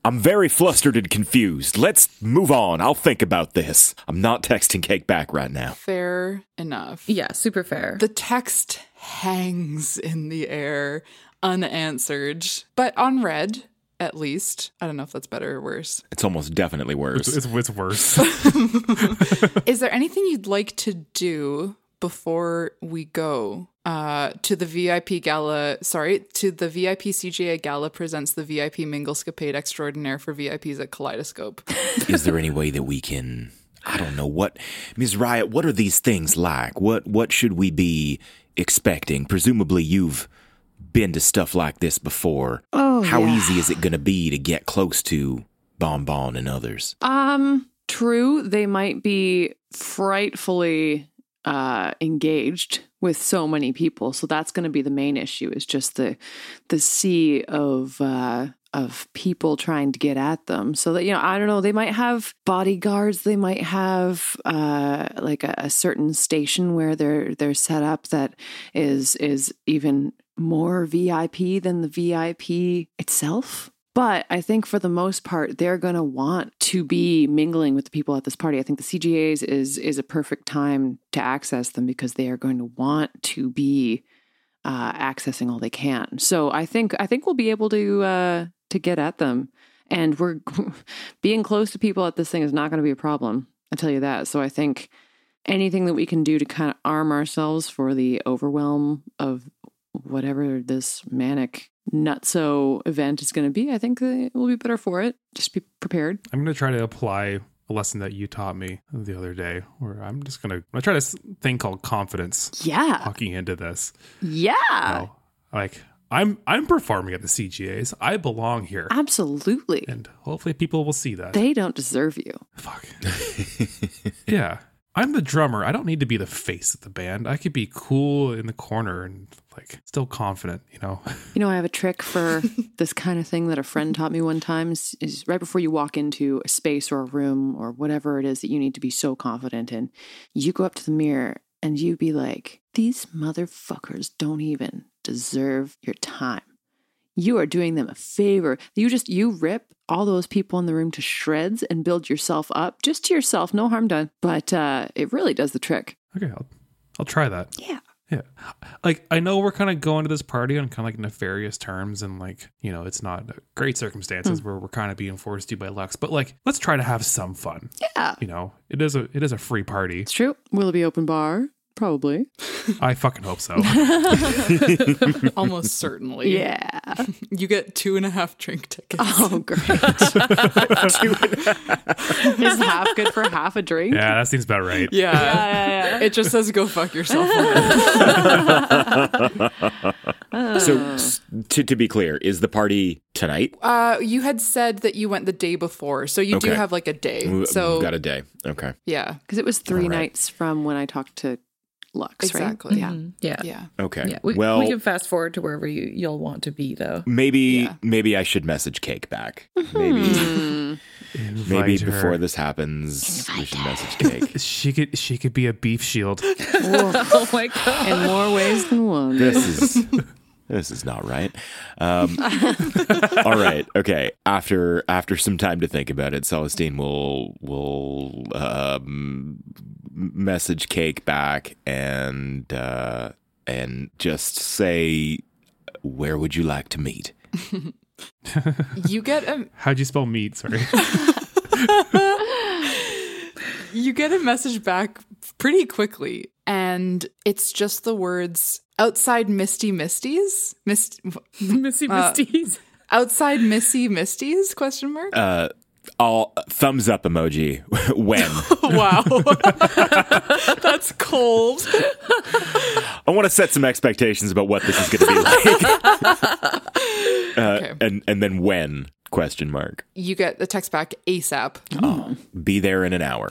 I'm very flustered and confused. Let's move on. I'll think about this. I'm not texting cake back right now. Fair enough. yeah, super fair. The text hangs in the air, unanswered, but on red at least. I don't know if that's better or worse. It's almost definitely worse. It's, it's worse. Is there anything you'd like to do before we go uh, to the VIP gala? Sorry, to the VIP CGA gala presents the VIP Minglescapade Extraordinaire for VIPs at Kaleidoscope. Is there any way that we can I don't know what Ms. Riot, what are these things like? What what should we be expecting? Presumably you've been to stuff like this before. Oh, How yeah. easy is it going to be to get close to Bonbon and others? Um, true. They might be frightfully uh, engaged with so many people, so that's going to be the main issue. Is just the the sea of uh, of people trying to get at them. So that you know, I don't know. They might have bodyguards. They might have uh, like a, a certain station where they're they're set up that is is even more VIP than the VIP itself. But I think for the most part, they're going to want to be mingling with the people at this party. I think the CGAs is is a perfect time to access them because they are going to want to be uh, accessing all they can. So I think I think we'll be able to uh, to get at them, and we're being close to people at this thing is not going to be a problem. I tell you that. So I think anything that we can do to kind of arm ourselves for the overwhelm of whatever this manic nutso event is going to be, I think that we'll be better for it. Just be prepared. I'm going to try to apply a lesson that you taught me the other day, where I'm just going to gonna try this thing called confidence Yeah. walking into this. Yeah. You know, like I'm I'm performing at the CGAs. I belong here, Absolutely. and hopefully people will see that. They don't deserve you. Fuck. yeah. I'm the drummer. I don't need to be the face of the band. I could be cool in the corner and like still confident, you know. You know, I have a trick for this kind of thing that a friend taught me one time is, is right before you walk into a space or a room or whatever it is that you need to be so confident in, you go up to the mirror and you be like, these motherfuckers don't even deserve your time. You are doing them a favor. You just, you rip all those people in the room to shreds and build yourself up just to yourself. No harm done. But uh, it really does the trick. Okay, I'll I'll try that. Yeah. Yeah. Like I know we're kind of going to this party on kind of like nefarious terms and like, you know, it's not great circumstances where we're kind of being forced to by Lux, but like let's try to have some fun. Yeah. You know, it is a it is a free party. It's true. Will it be open bar? Probably. I fucking hope so. Almost certainly. Yeah. You get two and a half drink tickets. Oh, great. Is half good for half a drink? yeah, that seems about right. Yeah. yeah, yeah. It just says go fuck yourself. So, to, to be clear, is the party tonight? uh, you had said that you went the day before, so you do have like a day. So We've got a day. Okay. yeah, Because it was three All right. nights from when I talked to Lux, Exactly. right? Yeah. Yeah. yeah. Okay. Yeah. We, well, we can fast forward to wherever you, you'll want to be, though. maybe Yeah. maybe I should message Cake back. Maybe Hmm. maybe Invite her. before this happens, we should message Cake. she could she could be a beef shield. oh my God. In more ways than one. this is this is not right. Um, all right, okay. After after some time to think about it, Celestine will will um, message Cake back and uh, and just say, "Where would you like to meet?" You get a How'd you spell meat? Sorry. you get a message back pretty quickly, and it's just the words outside Misty Misties, Mist Missy Uh, Misties. outside Missy Misties question mark. Uh, all thumbs up emoji when wow, that's cold. I want to set some expectations about what this is going to be like. Uh, Okay. and and then when Question mark. You get the text back ASAP. Oh, be there in an hour.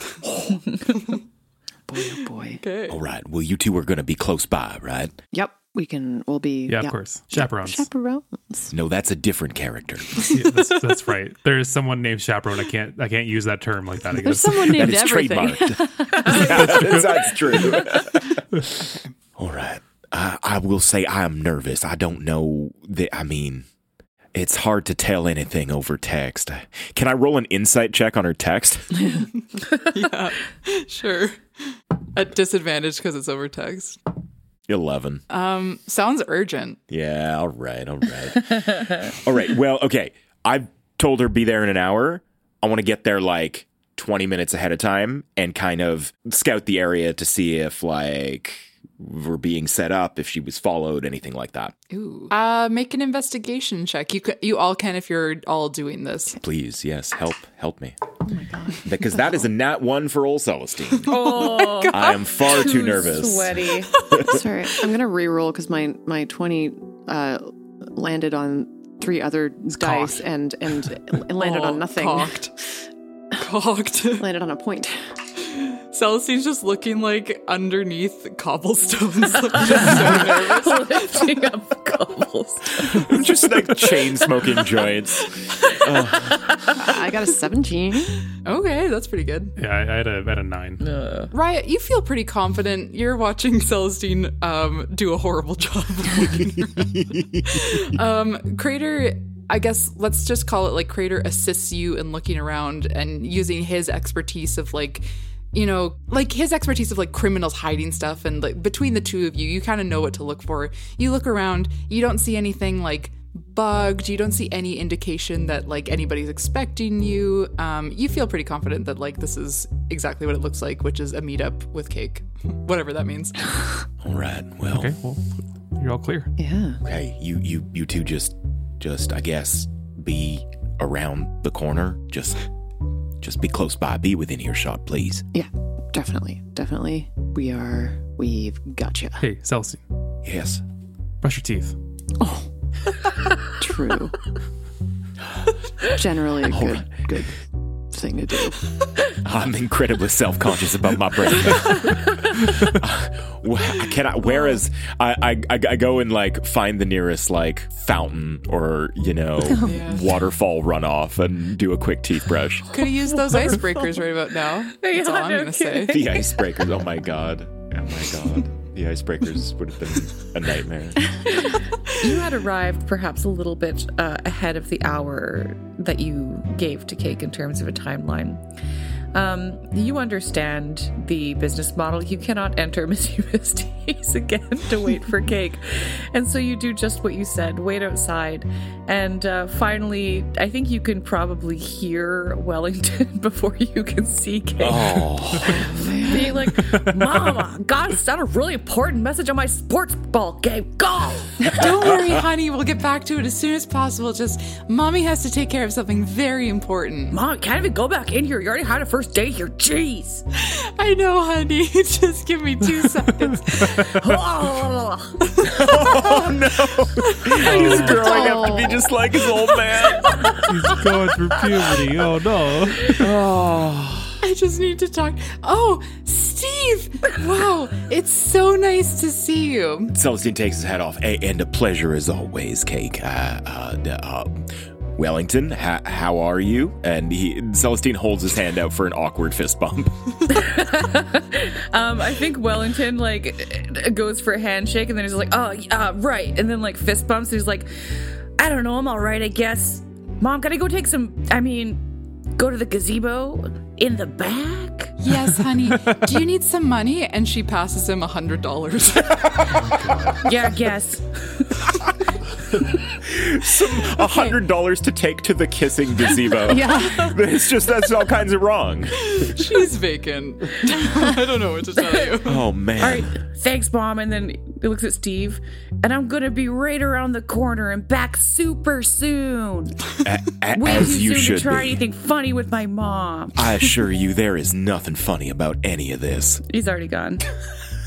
Boy, oh boy. Okay. All right. Well, you two are going to be close by, right? Yep, we can. We'll be. Yeah, of course. Chaperones. Chaperones. No, that's a different character. Yeah, that's, that's right. There is someone named chaperone. I can't. I can't use that term like that. I There's guess. someone that named is everything. trademarked. that's, true. All right. I, I will say I am nervous. I don't know that. I mean, it's hard to tell anything over text. Can I roll an insight check on her text? yeah, sure. At disadvantage because it's over text. 11. Um, sounds urgent. Yeah, all right, all right. all right, well, okay. I've told her be there in an hour. I want to get there like 20 minutes ahead of time and kind of scout the area to see if like we're being set up, if she was followed, anything like that. Ooh. Uh, make an investigation check. You can, you all can if you're all doing this. Please, yes, help, help me. Oh my god. Because that is a nat one for old Celestine. Oh, I am far too nervous. sweaty. Sorry, I'm gonna re-roll because my my twenty uh, landed on three other dice and and landed Oh, on nothing. Cocked. Cocked. landed on a point. Celestine's just looking like underneath cobblestones. like, just so nervous. Lifting up cobblestone. I'm just like chain smoking joints. I got a seventeen. Okay, that's pretty good. Yeah, I, I had a I had a nine. Riot, you feel pretty confident. You're watching Celestine um, do a horrible job. of um, Crater, I guess let's just call it like Crater assists you in looking around and using his expertise of like, you know, like his expertise of like criminals hiding stuff. And like between the two of you, you kind of know what to look for. You look around, you don't see anything like bugged. You don't see any indication that like anybody's expecting you. Um, you feel pretty confident that like this is exactly what it looks like, which is a meetup with cake, whatever that means. All right, well, Okay, well, you're all clear. Yeah. okay, you you you two just just I guess be around the corner. Just just be close by. Be within earshot, please. Yeah. Definitely. Definitely. We are. We've got you. Hey, Celestine, Yes. brush your teeth. Oh. True. Generally a good good thing to do. I'm incredibly self-conscious about my brain. Uh, Can I? Whereas I, I I I go and like find the nearest like fountain or you know Yeah. waterfall runoff and do a quick teeth brush. Could have used those icebreakers right about now. That's all I'm no gonna say. The icebreakers. Oh my god. Oh my god. The icebreakers would have been a nightmare. You had arrived perhaps a little bit uh, ahead of the hour that you gave to Cake in terms of a timeline. Um, you understand the business model. You cannot enter Missy Misties again to wait for Cake. And so you do just what you said wait outside. And uh, finally, I think you can probably hear Wellington before you can see Cake Oh. being like, Mama, God sent a really important message on my sports ball game. Go! Don't worry, honey. We'll get back to it as soon as possible. Just mommy has to take care of something very important. Mom, can't even go back in here. You already had a first date here. Jeez. I know, honey. Just give me two seconds. oh no. He's growing up to be just like his old man. He's going through puberty. Oh no. Oh. I just need to talk. Oh, Steve! Wow, it's so nice to see you. Celestine takes his hat off. A- and a pleasure as always, Cake. Uh, uh, d- uh, Wellington, ha- how are you? And he Celestine holds his hand out for an awkward fist bump. Um, I think Wellington like goes for a handshake and then he's like, oh, uh, right. And then like fist bumps. And he's like, I don't know. I'm all right, I guess. Mom, gotta go take some, I mean, go to the gazebo in the back? Yes, honey. Do you need some money? And she passes him a hundred dollars. Yeah, I guess. A hundred dollars to take to the kissing gazebo. Yeah. It's just that's all kinds of wrong. She's vacant. I don't know what to tell you. Oh man. All right, thanks, Mom. And then he looks at Steve, and I'm gonna be right around the corner and back super soon. A- a- Way as too you soon should to try be. anything funny with my mom. I assure you, there is nothing funny about any of this. He's already gone.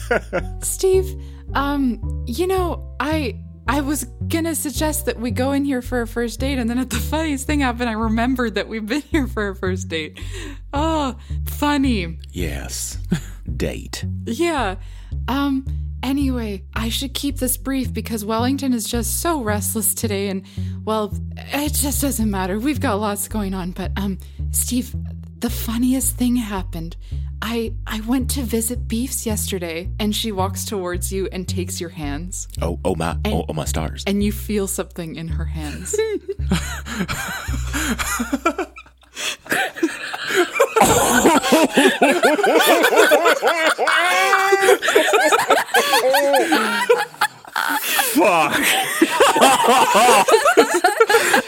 Steve, um, you know, I I was gonna suggest that we go in here for a first date, and then at the funniest thing happened, I remembered that we've been here for a first date. Oh, funny. Yes. Date. Yeah. Um, anyway, I should keep this brief because Wellington is just so restless today and well, it just doesn't matter. We've got lots going on, but um Steve, the funniest thing happened. I I went to visit Beefs yesterday and she walks towards you and takes your hands Oh, oh my, oh, oh my stars. and you feel something in her hands. Fuck.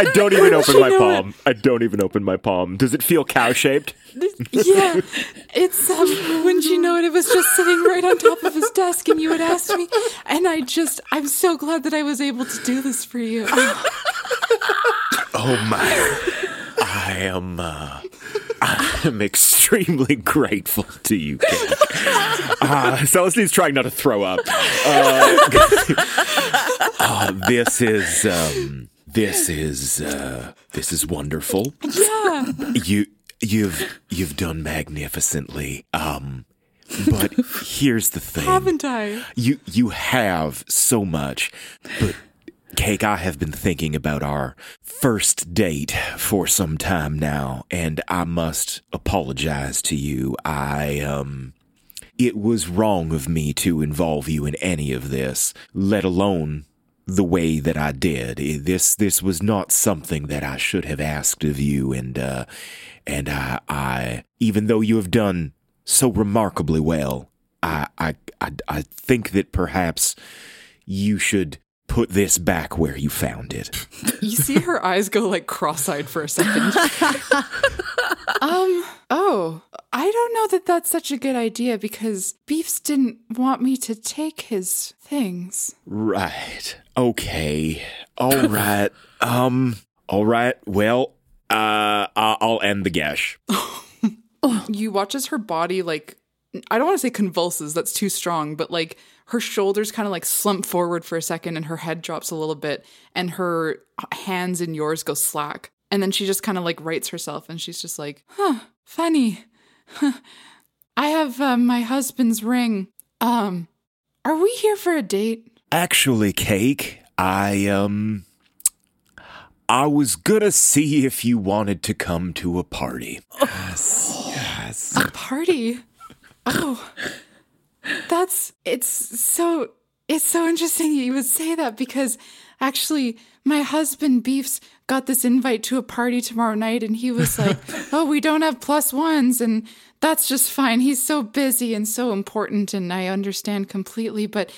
I don't even open my palm. I don't even open my palm. Does it feel cow shaped? yeah. It's um wouldn't you know it, it was just sitting right on top of his desk and you had asked me and I just I'm so glad that I was able to do this for you. Oh my. I am, uh, I am extremely grateful to you, Kate. Uh, Celestine's trying not to throw up. Uh, Uh, this is, um, this is, uh, this is wonderful. Yeah. You, you've, you've done magnificently. Um, but here's the thing. Haven't I? You you have so much, but Cake, I have been thinking about our first date for some time now, and I must apologize to you. I um it was wrong of me to involve you in any of this, let alone the way that I did. Eh, This this was not something that I should have asked of you and uh and I I even though you have done so remarkably well, I I I, I think that perhaps you should put this back where you found it. You see her eyes go like cross-eyed for a second. um, oh, I don't know that that's such a good idea because Beefs didn't want me to take his things. Right. Okay. All right. Um. All right. Well. Uh. I- I'll end the gash. You watch as her body like I don't want to say convulses, that's too strong, but like her shoulders kind of like slump forward for a second and her head drops a little bit and her hands in yours go slack. And then she just kind of like rights herself and she's just like, "Huh, funny. I have uh, my husband's ring. Um, are we here for a date?" Actually, Cake. I um. I was gonna see if you wanted to come to a party. yes. yes. A party. Oh, that's it's so it's so interesting you would say that because actually my husband Beefs got this invite to a party tomorrow night and he was like, "Oh, we don't have plus ones and that's just fine. He's so busy and so important and I understand completely, but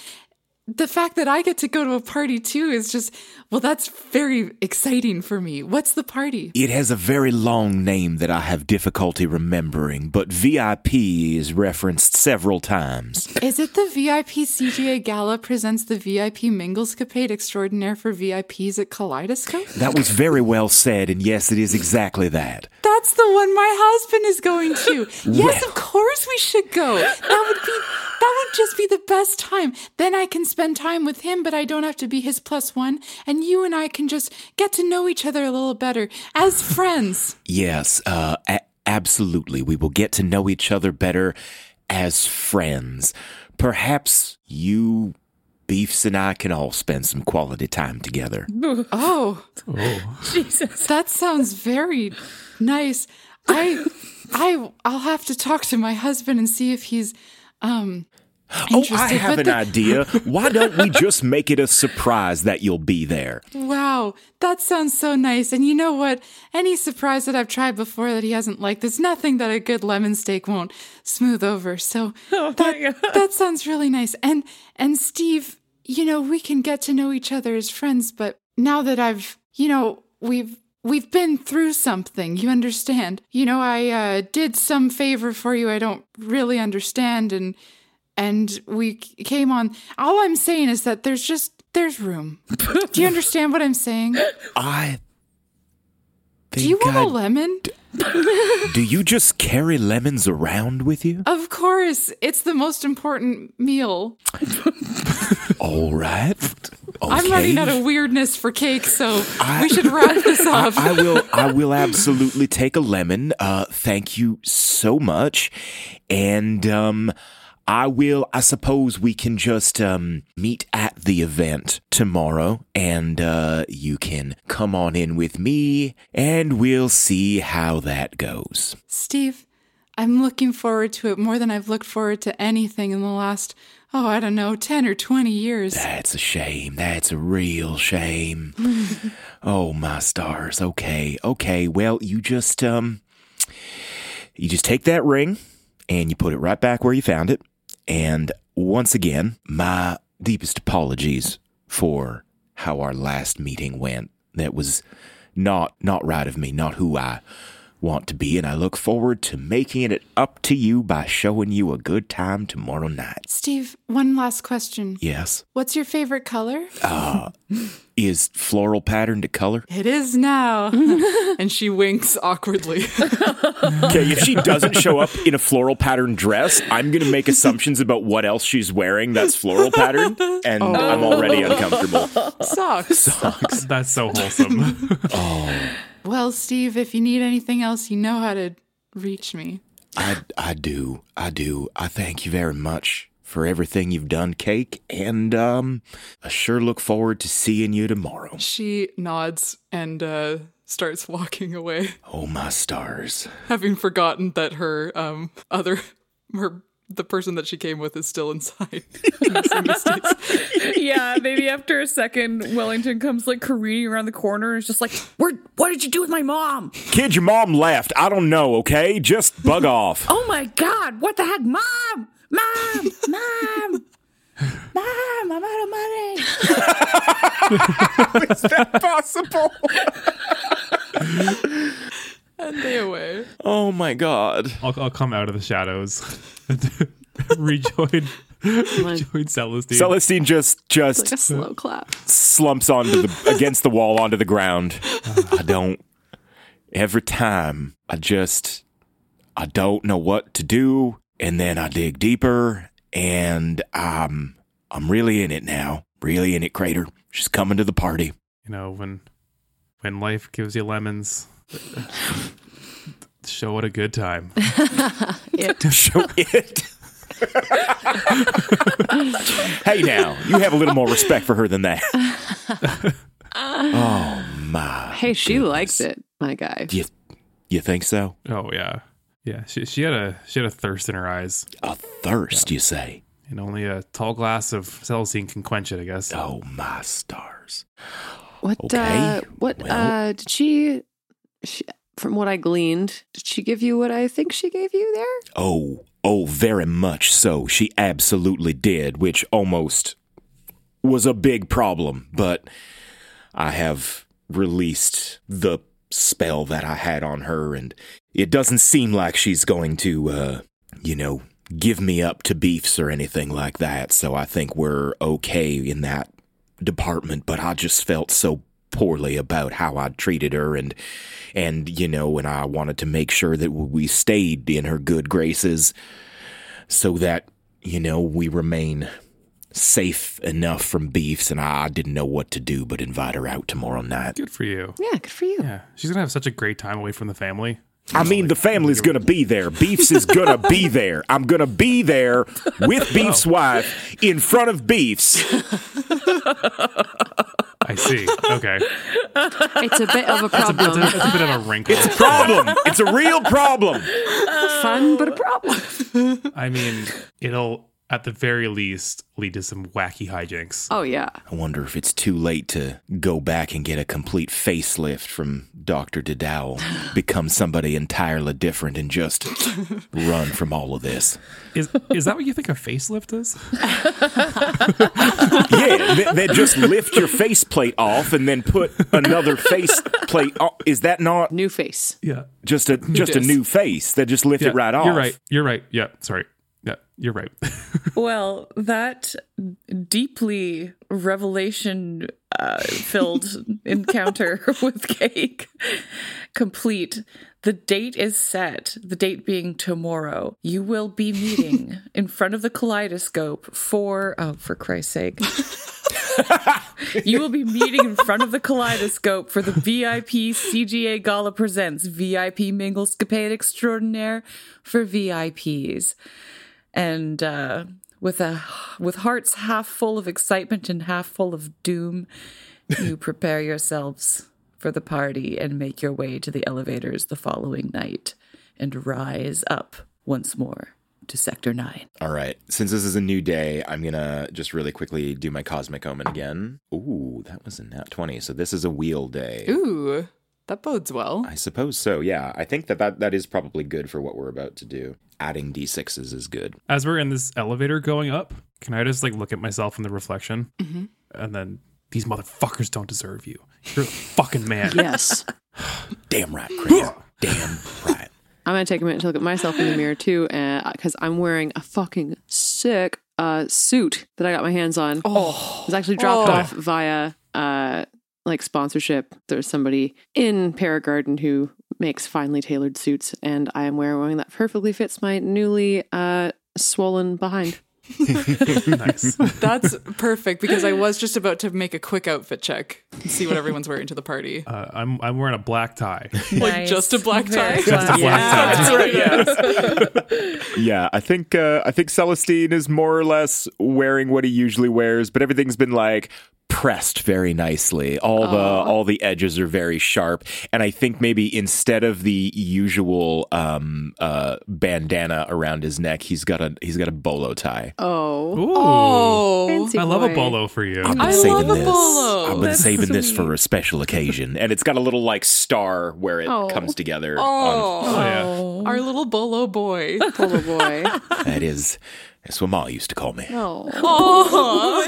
the fact that I get to go to a party too is just well that's very exciting for me. What's the party? It has a very long name that I have difficulty remembering, but VIP is referenced several times. Is it the VIP CGA Gala presents the VIP Minglescapade Extraordinaire for VIPs at Kaleidoscope? That was very well said, and yes, it is exactly that. That's the one my husband is going to. Yes, Well. of course we should go. That would be that would just be the best time. Then I can spend time with him, but I don't have to be his plus one, and you and I can just get to know each other a little better as friends. Yes, uh, a- absolutely. We will get to know each other better as friends. Perhaps you, Beefs, and I can all spend some quality time together. Oh, Jesus. that sounds very nice. I I I'll have to talk to my husband and see if he's um Oh, I have an the- idea. Why don't we just make it a surprise that you'll be there? Wow, that sounds so nice. And you know what? Any surprise that I've tried before that he hasn't liked, there's nothing that a good lemon steak won't smooth over. So Oh that, that sounds really nice. And and Steve, you know, we can get to know each other as friends, but now that I've, you know, we've we've been through something, you understand. You know, I uh, did some favor for you I don't really understand and and we came on. All I'm saying is that there's just there's room. Do you understand what I'm saying? I. Do you want a lemon? Do you just carry lemons around with you? Of course, it's the most important meal. All right. I'm running out of weirdness for cake, so we should wrap this I, up. I will. I will absolutely take a lemon. Uh, thank you so much, and um, I will. I suppose we can just um meet at the event tomorrow, and uh, you can come on in with me, and we'll see how that goes. Steve, I'm looking forward to it more than I've looked forward to anything in the last, oh, I don't know, 10 or 20 years. That's a shame. That's a real shame. oh my stars. Okay. Okay. Well, you just um you just take that ring and you put it right back where you found it. And once again, my deepest apologies for how our last meeting went. That was not not right of me, not who I want to be, and I look forward to making it up to you by showing you a good time tomorrow night. Steve, one last question. Yes. What's your favorite color? Uh, is floral pattern to color? It is now. and she winks awkwardly. Okay, if she doesn't show up in a floral pattern dress, I'm going to make assumptions about what else she's wearing that's floral pattern, and I'm already uncomfortable. Socks. Socks. That's so wholesome. Well, Steve, if you need anything else, you know how to reach me. I, I do. I do. I thank you very much for everything you've done, Cake, and um, I sure look forward to seeing you tomorrow. She nods and uh, starts walking away, Oh, my stars. having forgotten that her um, other, her the person that she came with is still inside. yeah, maybe after a second, Wellington comes like careening around the corner and is just like, "Where? What did you do with my mom? Kid, your mom left. I don't know, okay? Just bug off. Oh my god, what the heck, mom, mom, mom, mom, I'm out of money." How is that possible. And they away. Oh, my God. I'll, I'll come out of the shadows. rejoin, rejoin Celestine. Celestine just just Like a slow clap. slumps onto the against the wall onto the ground. Ah. I don't every time I just I don't know what to do and then I dig deeper and I'm I'm really in it now. Really in it, Crater. She's coming to the party. you know when when life gives you lemons show it a good time Show it. hey now, you have a little more respect for her than that. oh my. Hey, she likes it, my guy. You you think so? oh yeah yeah she, she had a she had a thirst in her eyes A thirst, you say? and only a tall glass of Celestine can quench it i guess Oh my stars. What? Okay, Uh, what? well. Uh, did she, she? From what I gleaned, did she give you what I think she gave you there? Oh, oh, very much so. She absolutely did, which almost was a big problem, but I have released the spell that I had on her, and it doesn't seem like she's going to, uh, you know, give me up to beefs or anything like that, so I think we're okay in that department, but I just felt so poorly about how I treated her and and you know and I wanted to make sure that we stayed in her good graces so that you know we remain safe enough from beefs and I didn't know what to do but invite her out tomorrow night. good for you Yeah, good for you. yeah she's gonna have such a great time away from the family I mean the family's going to be there. Beefs is going to be there. I'm going to be there with oh. Beef's wife in front of Beefs. i see okay It's a bit of a that's a, problem. that's a bit of a wrinkle It's a problem. It's a real problem. Fun, but a problem. i mean it'll at the very least lead to some wacky hijinks Oh yeah. I wonder if it's too late to go back and get a complete facelift from Dr. de Dowell, become somebody entirely different, and just run from all of this. is is that what you think a facelift is Yeah, they, they just lift your faceplate off and then put another faceplate. on. Is that not New face. yeah just a just a new face? They just lift yeah it right off. you're right you're right yeah sorry yeah you're right Well, that deeply revelation uh, filled encounter with cake complete. The date is set, the date being tomorrow. You will be meeting in front of the kaleidoscope for, oh, for Christ's sake. you will be meeting in front of the kaleidoscope for the VIP CGA Gala Presents VIP Minglescapade Extraordinaire for VIPs. And uh, with a with hearts half full of excitement and half full of doom, you prepare yourselves for the party and make your way to the elevators the following night and rise up once more to Sector 9. All right. Since this is a new day, I'm going to just really quickly do my Cosmic Omen again. Ooh, that was a nat 20. So this is a weal day. Ooh, that bodes well. I suppose so, yeah. I think that, that that is probably good for what we're about to do. Adding d6s is good. As we're in this elevator going up, can I just like look at myself in the reflection? And then these motherfuckers don't deserve you. You're a fucking man. Yes. Damn right, Chris. Damn right. I'm gonna take a minute to look at myself in the mirror too, because I'm wearing a fucking sick uh, suit that I got my hands on. Oh, it was actually dropped Oh. off via uh, like sponsorship. There's somebody in Paragarden who makes finely tailored suits, and I am wearing one that perfectly fits my newly uh, swollen behind. nice. That's perfect because I was just about to make a quick outfit check and see what everyone's wearing to the party. Uh, I'm I'm wearing a black tie. Like just a black tie? Very Just a classy. black tie. That's right. Yeah, I think uh, I think Celestine is more or less wearing what he usually wears, but everything's been like pressed very nicely. All the all the edges are very sharp, and I think maybe instead of the usual um, uh, bandana around his neck, he's got a he's got a bolo tie. Oh, Ooh. Oh, fancy I love a boy. bolo for you. I've been I saving love a this. bolo. I've been That's saving this for a special occasion, and it's got a little like star where it Oh. comes together. on- oh, Oh, yeah. our little bolo boy. polo boy. that is that's what Ma used to call me. Oh,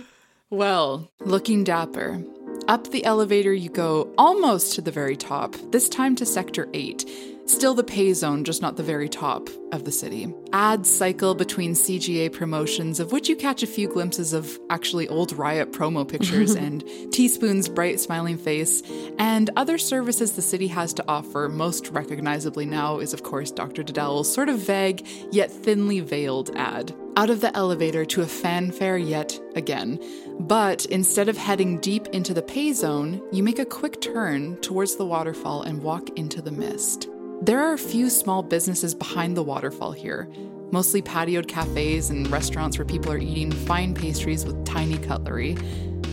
Well, looking dapper. Up the elevator you go almost to the very top, this time to Sector 8. Still the pay zone, just not the very top of the city. Ads cycle between CGA promotions, of which you catch a few glimpses of actually old Riot promo pictures and Teaspoon's bright smiling face, and other services the city has to offer. Most recognizably now is, of course, Dr. de Dowell's sort of vague yet thinly veiled ad. Out of the elevator to a fanfare yet again. But instead of heading deep into the pay zone, you make a quick turn towards the waterfall and walk into the mist. There are a few small businesses behind the waterfall here, mostly patioed cafes and restaurants where people are eating fine pastries with tiny cutlery.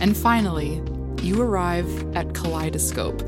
And finally, you arrive at Kaleidoscope.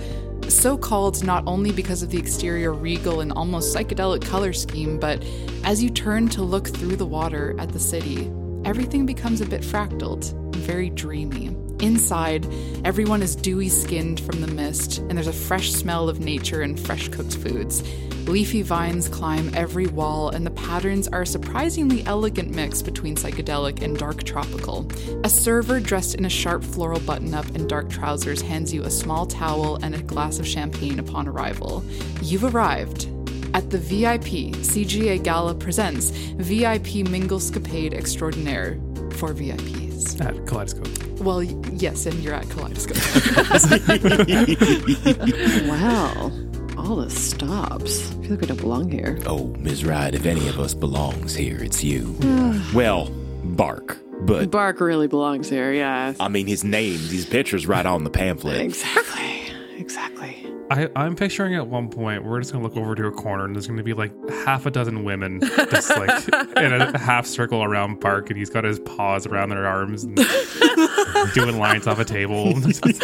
So called not only because of the exterior regal and almost psychedelic color scheme, but as you turn to look through the water at the city, everything becomes a bit fractaled very dreamy. Inside, everyone is dewy skinned from the mist, and there's a fresh smell of nature and fresh cooked foods. Leafy vines climb every wall, and the patterns are a surprisingly elegant mix between psychedelic and dark tropical. A server dressed in a sharp floral button up and dark trousers hands you a small towel and a glass of champagne upon arrival. You've arrived at the VIP CGA Gala presents VIP Mingle Minglescapade Extraordinaire for VIPs. At Kaleidoscope. Well, yes, and you're at Kaleidoscope. wow. All the stops. I feel like we don't belong here. Oh, Ms. Ride, if any of us belongs here, it's you. Well, Bark, but Bark really belongs here, yeah. I mean his name, his picture's right on the pamphlet. Exactly. Exactly. I, I'm picturing at one point we're just gonna look over to a corner and there's gonna be like half a dozen women just like in a half circle around Bark and he's got his paws around their arms and doing lines off a table. that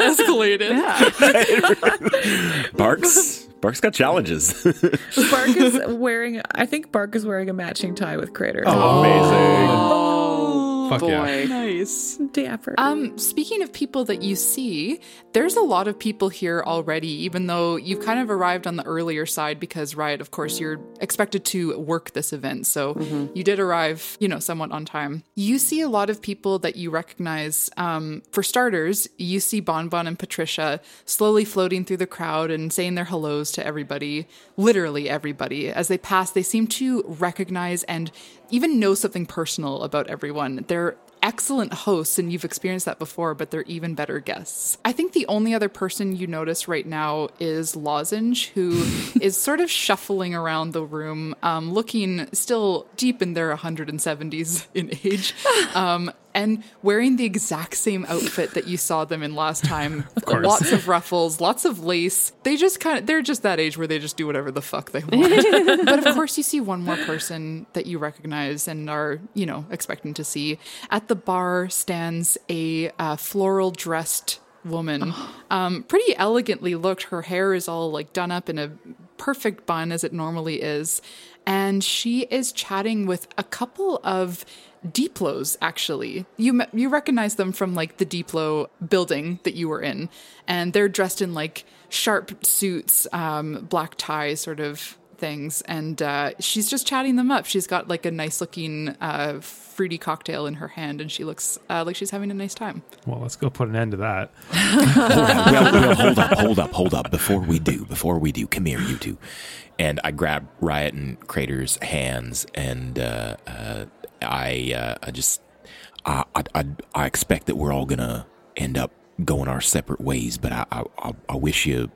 escalated. Bark's Bark's got challenges. Bark is wearing, I think Bark is wearing a matching tie with Crater. oh, amazing. Oh, Fuck yeah. Boy. nice. Dapper. Um, speaking of people that you see, there's a lot of people here already, even though you've kind of arrived on the earlier side because Riot, of course, you're expected to work this event. So you did arrive, you know, somewhat on time. You see a lot of people that you recognize. Um, for starters, you see Bonbon and Patricia slowly floating through the crowd and saying their hellos to everybody, literally everybody. As they pass, they seem to recognize and even know something personal about everyone. They're excellent hosts and you've experienced that before, but they're even better guests. I think the only other person you notice right now is Lozenge, who is sort of shuffling around the room, um, looking still deep in their 170s in age. Um, and wearing the exact same outfit that you saw them in last time. of course. lots of ruffles, lots of lace. They just kind of, they're just that age where they just do whatever the fuck they want. but of course, you see one more person that you recognize and are, you know, expecting to see. At the bar stands a uh, floral dressed woman, um, pretty elegantly looked. Her hair is all like done up in a perfect bun as it normally is. And she is chatting with a couple of Diplos, actually. You you recognize them from like the Diplo building that you were in, and they're dressed in like sharp suits, um, black ties, sort of things. And uh, she's just chatting them up. She's got like a nice looking uh, fruity cocktail in her hand, and she looks uh, like she's having a nice time. Well, let's go put an end to that. hold on. Well, well, hold up, hold up, hold up. Before we do, before we do, come here, you two. And I grab Riot and Crater's hands, and uh, uh, I, uh, I just, I, I, I, I expect that we're all gonna end up going our separate ways. But I, I, I- I wish you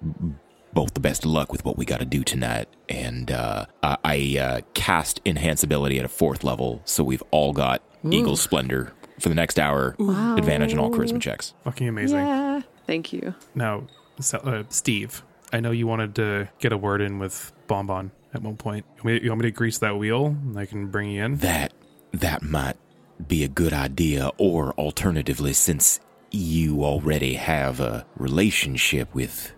both the best of luck with what we got to do tonight. And uh, I, I uh, cast enhance ability at a fourth level, so we've all got Eagle Splendor for the next hour. Advantage on all charisma checks. Fucking amazing. Yeah. Thank you. Now, so- uh, Steve, I know you wanted to get a word in with Bonbon at one point. You want me, you want me to grease that wheel and I can bring you in? That that might be a good idea, or alternatively, since you already have a relationship with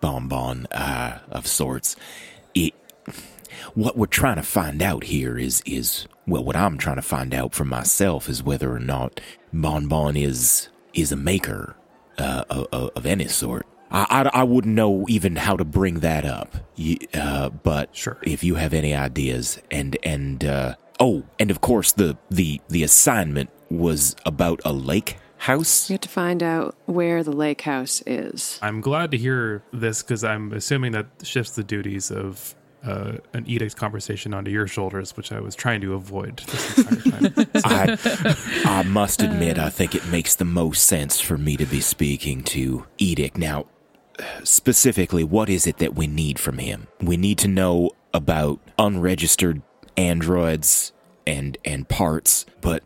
Bonbon uh, of sorts, it what we're trying to find out here is is well, what I'm trying to find out for myself is whether or not Bonbon is is a maker uh, of, of any sort. I, I, I wouldn't know even how to bring that up. Uh, but Sure. if you have any ideas, and and uh, oh, and of course the the the assignment was about a lake house. You have to find out where the lake house is. I'm glad to hear this because I'm assuming that shifts the duties of uh, an edict conversation onto your shoulders, which I was trying to avoid this entire time. I, I must admit, I think it makes the most sense for me to be speaking to Edict. Now, specifically, what is it that we need from him? We need to know about unregistered androids and and parts, but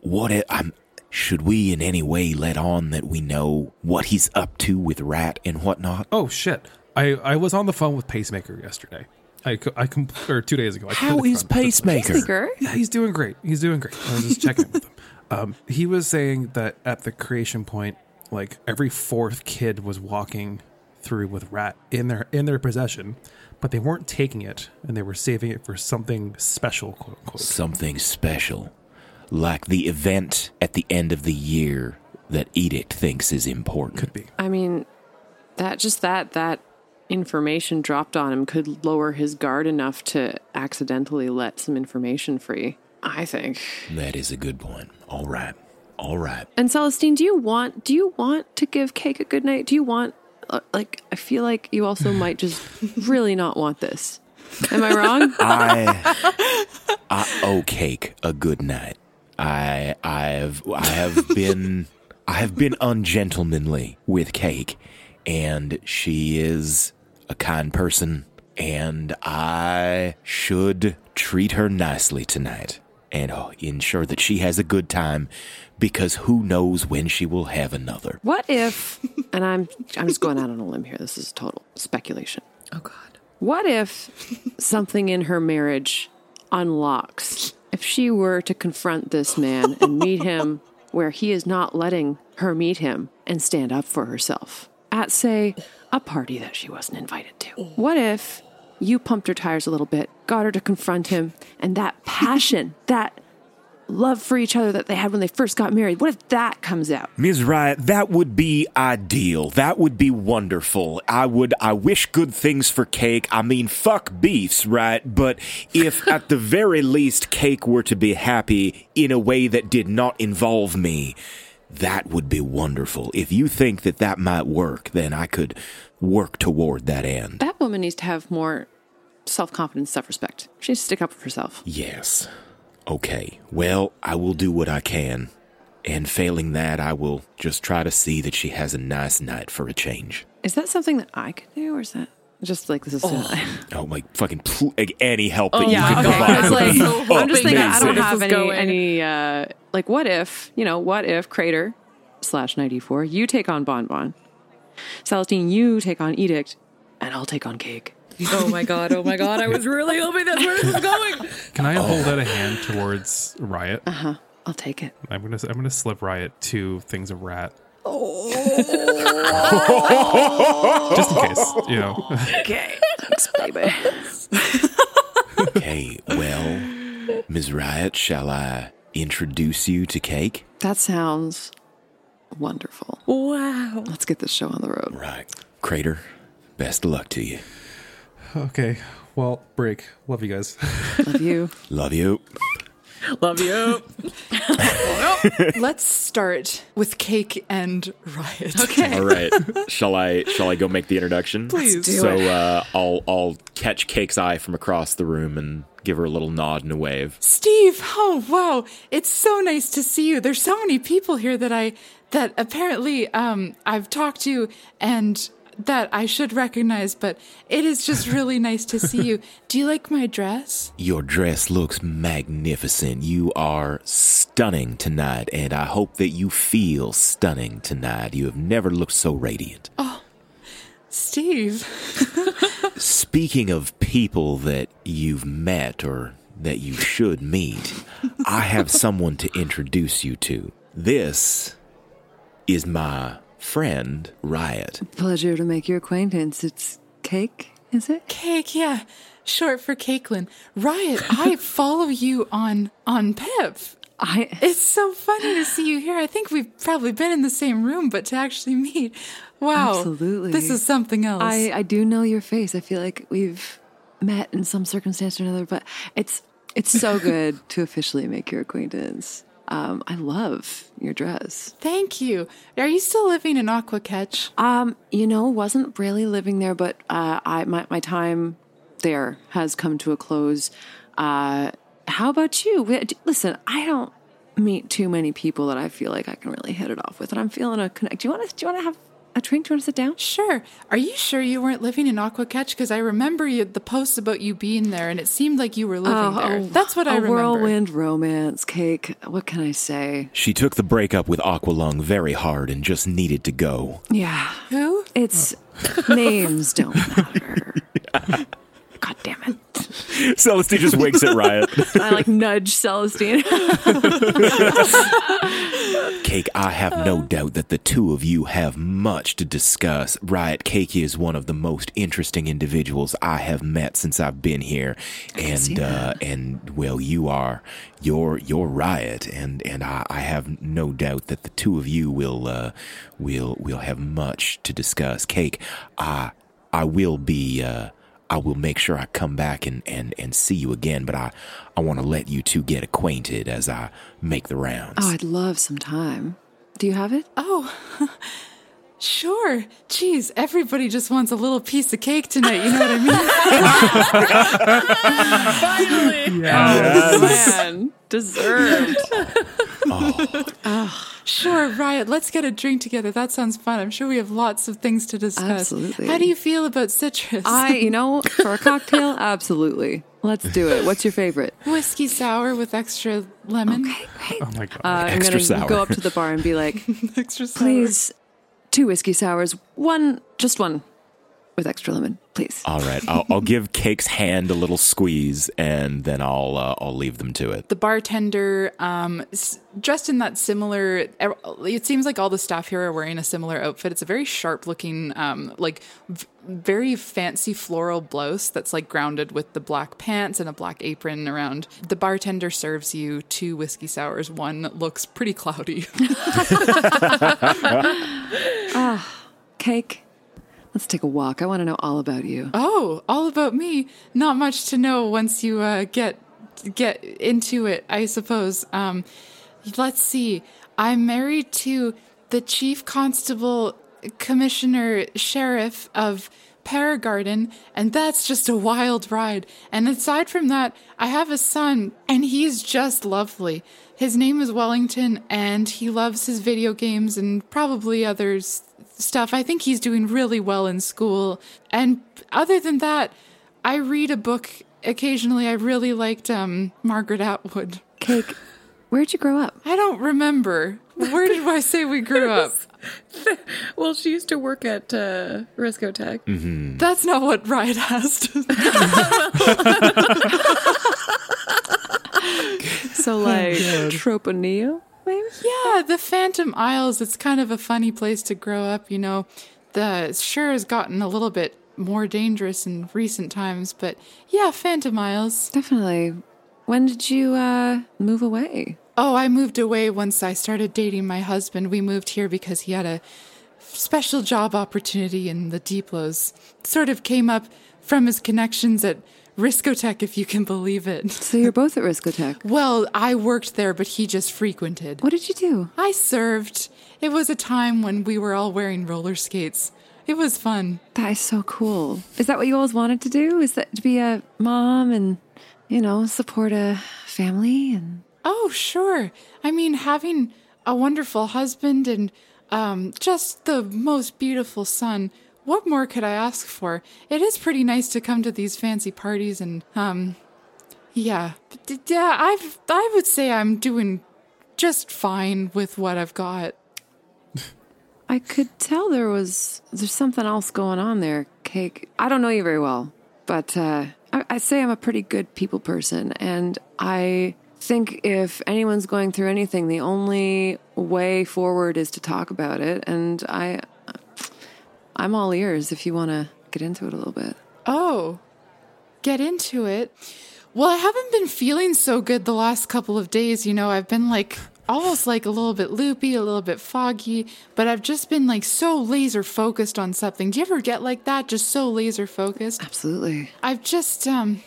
what i I'm should we in any way let on that we know what he's up to with Rat and whatnot? oh shit! I I was on the phone with Pacemaker yesterday. I I com- or two days ago. I How completely is forgot about this. Pacemaker? Yeah, he's doing great. He's doing great. I was just checking with him. Um, he was saying that at the creation point, like every fourth kid was walking through with rat in their in their possession, but they weren't taking it and they were saving it for something special, quote unquote. Something special. Like the event at the end of the year that Edict thinks is important. Could be. I mean, that just that that information dropped on him could lower his guard enough to accidentally let some information free. I think. That is a good point. All right. All right. And Celestine, do you want do you want to give Cake a good night? Do you want uh, like I feel like you also might just really not want this. Am I wrong? I I owe Cake a good night. I I've I have been I have been ungentlemanly with Cake and she is a kind person and I should treat her nicely tonight and oh, ensure that she has a good time because who knows when she will have another. What if and I'm I'm just going out on a limb here. This is total speculation. Oh God. What if something in her marriage unlocks? If she were to confront this man and meet him where he is not letting her meet him and stand up for herself at, say, a party that she wasn't invited to? What if you pumped her tires a little bit, got her to confront him, and that passion, that love for each other that they had when they first got married, what if that comes out? Ms. Riot, that would be ideal. That would be wonderful. I would, I wish good things for cake. I mean, fuck beefs, right? But if at the very least cake were to be happy in a way that did not involve me, that would be wonderful. If you think that that might work, then I could work toward that end. That woman needs to have more self confidence, self respect. She needs to stick up for herself. Yes. Okay. Well, I will do what I can And failing that, I will just try to see that she has a nice night for a change. Is that something that I could do, or is that just like this is? Oh my fucking pl- like, any help that yeah, you can okay. provide. It's would like, be I'm just thinking, I don't have any, going. any uh, like, what if, you know, what if Crater slash 94, you take on Bon Bon, Celestine, you take on Edict, and I'll take on Cake. Oh my god, oh my god, I was really hoping that's where this is going. Can I hold out a hand towards Riot? Uh huh. I'll take it. I'm gonna I'm gonna slip Riot two things of rat. Oh. Just in case, you know. Okay. Thanks, baby. Okay, well, Ms. Riot, shall I introduce you to Cake? That sounds wonderful. Wow. Let's get this show on the road. Right. Crater, best of luck to you. Okay. Well, break. Love you guys. Love you. Love you. Love you. Let's start with Cake and Riot. Okay. All right. shall I shall I go make the introduction? Please. do so uh, I'll I'll catch Cake's eye from across the room and give her a little nod and a wave. Steve, oh wow, it's so nice to see you. There's so many people here that I that apparently um I've talked to and that I should recognize, but it is just really nice to see you. Do you like my dress? Your dress looks magnificent. You are stunning tonight, and I hope that you feel stunning tonight. You have never looked so radiant. Oh, Steve. Speaking of people that you've met or that you should meet, I have someone to introduce you to. This is my friend, Riot. Pleasure to make your acquaintance. It's Cake, is it? Cake, yeah. Short for Cakelin. Riot, I follow you on on Pip. I It's so funny to see you here. I think we've probably been in the same room, but to actually meet, wow. Absolutely. This is something else. I, I do know your face. I feel like we've met in some circumstance or another, but it's it's so good to officially make your acquaintance. Um, I love your dress. Thank you. Are you still living in Aqua Catch? Um, you know, wasn't really living there, but uh, I my my time there has come to a close. Uh, how about you? Listen, I don't meet too many people that I feel like I can really hit it off with, and I'm feeling a connect. Do you want to? Do you want to have a drink? Do you want to sit down? Sure. Are you sure you weren't living in Aqua Catch? Because I remember you, the posts about you being there, and it seemed like you were living oh, there. Oh, That's what I Oh, a remember. whirlwind romance cake. What can I say? She took the breakup with Aqualung very hard and just needed to go. Yeah, Who? it's names don't matter. God damn it! Celestine just winks at Riot. I like nudge Celestine. Cake, I have no doubt that the two of you have much to discuss. Riot Cake is one of the most interesting individuals I have met since I've been here, and uh, and well, you are you're you're Riot, and and I, I have no doubt that the two of you will uh, will will have much to discuss. Cake, I I will be. Uh, I will make sure I come back and, and, and see you again, but I, I want to let you two get acquainted as I make the rounds. oh, I'd love some time. Do you have it? Oh, sure. Jeez, everybody just wants a little piece of cake tonight. You know what I mean? Finally, yes, Man, deserved. Sure, Riot. Let's get a drink together. That sounds fun. I'm sure we have lots of things to discuss. Absolutely. How do you feel about citrus? I, you know, for a cocktail, absolutely. Let's do it. What's your favorite? Whiskey sour with extra lemon. Okay, great. Oh my god. Uh, I'm Extra gonna sour. go up to the bar and be like, Extra sour. please, two whiskey sours, one, just one, with extra lemon, please. All right, I'll, I'll give Cake's hand a little squeeze, and then I'll uh, I'll leave them to it. the bartender um s- dressed in that similar it seems like all the staff here are wearing a similar outfit. It's a very sharp looking um like v- very fancy floral blouse that's like grounded with the black pants and a black apron around. The bartender serves you two whiskey sours. One looks pretty cloudy. Ah, Cake, let's take a walk. I want to know all about you. oh all about me not much to know once you uh get get into it i suppose um let's see i'm married to the chief constable commissioner sheriff of Paragarden, and that's just a wild ride. And aside from that, I have a son, and he's just lovely. his name is Wellington, and he loves his video games and probably other s- stuff. I think he's doing really well in school. And other than that, I read a book occasionally. I really liked um, Margaret Atwood. Cake, where'd you grow up? I don't remember. Where did I say we grew up? Well, she used to work at uh, Risco Tech. Mm-hmm. That's not what Riot asked. So like Troponeo, maybe? Yeah, the Phantom Isles, it's kind of a funny place to grow up, you know. The sure has gotten a little bit more dangerous in recent times, but yeah, Phantom Isles. Definitely. When did you uh move away? Oh, I moved away once I started dating my husband. We moved here because he had a special job opportunity in the Deeplos. Sort of came up from his connections at Riscotech, if you can believe it. So you're both at Riscotech. Well, I worked there, but he just frequented. What did you do? I served. It was a time when we were all wearing roller skates. It was fun. That is so cool. Is that what you always wanted to do? Is that to be a mom and, you know, support a family and Oh, sure. I mean, having a wonderful husband and um, just the most beautiful son. What more could I ask for? It is pretty nice to come to these fancy parties and um, yeah, yeah. I've I would say I'm doing just fine with what I've got. I could tell there was there's something else going on there, Cake. I don't know you very well, but uh, I, I say I'm a pretty good people person, and I think if anyone's going through anything, the only way forward is to talk about it. And I, I'm all ears if you want to get into it a little bit. Oh, get into it. Well, I haven't been feeling so good the last couple of days. You know, I've been like almost like a little bit loopy, a little bit foggy, but I've just been like so laser focused on something. Do you ever get like that? Just so laser focused? Absolutely. I've just um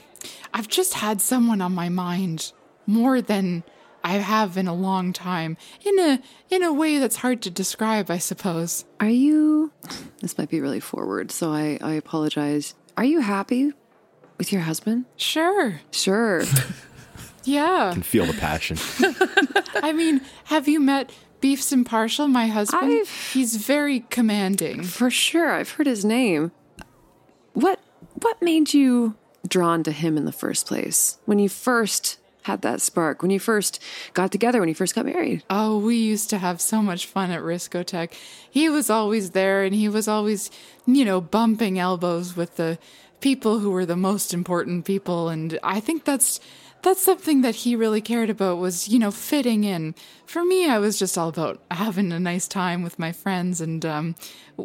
I've just had someone on my mind more than I have in a long time. In a in a way that's hard to describe, I suppose. Are you? This might be really forward, so I, I apologize. Are you happy with your husband? Sure. Sure. Yeah. can feel the passion. I mean, have you met Beefs Impartial, my husband? I've- He's very commanding. For sure. I've heard his name. What what made you drawn to him in the first place? When you first had that spark, when you first got together, when you first got married? Oh, we used to have so much fun at Riscotech. He was always there and he was always, you know, bumping elbows with the people who were the most important people and I think that's that's something that he really cared about was, you know, fitting in. For me, I was just all about having a nice time with my friends and um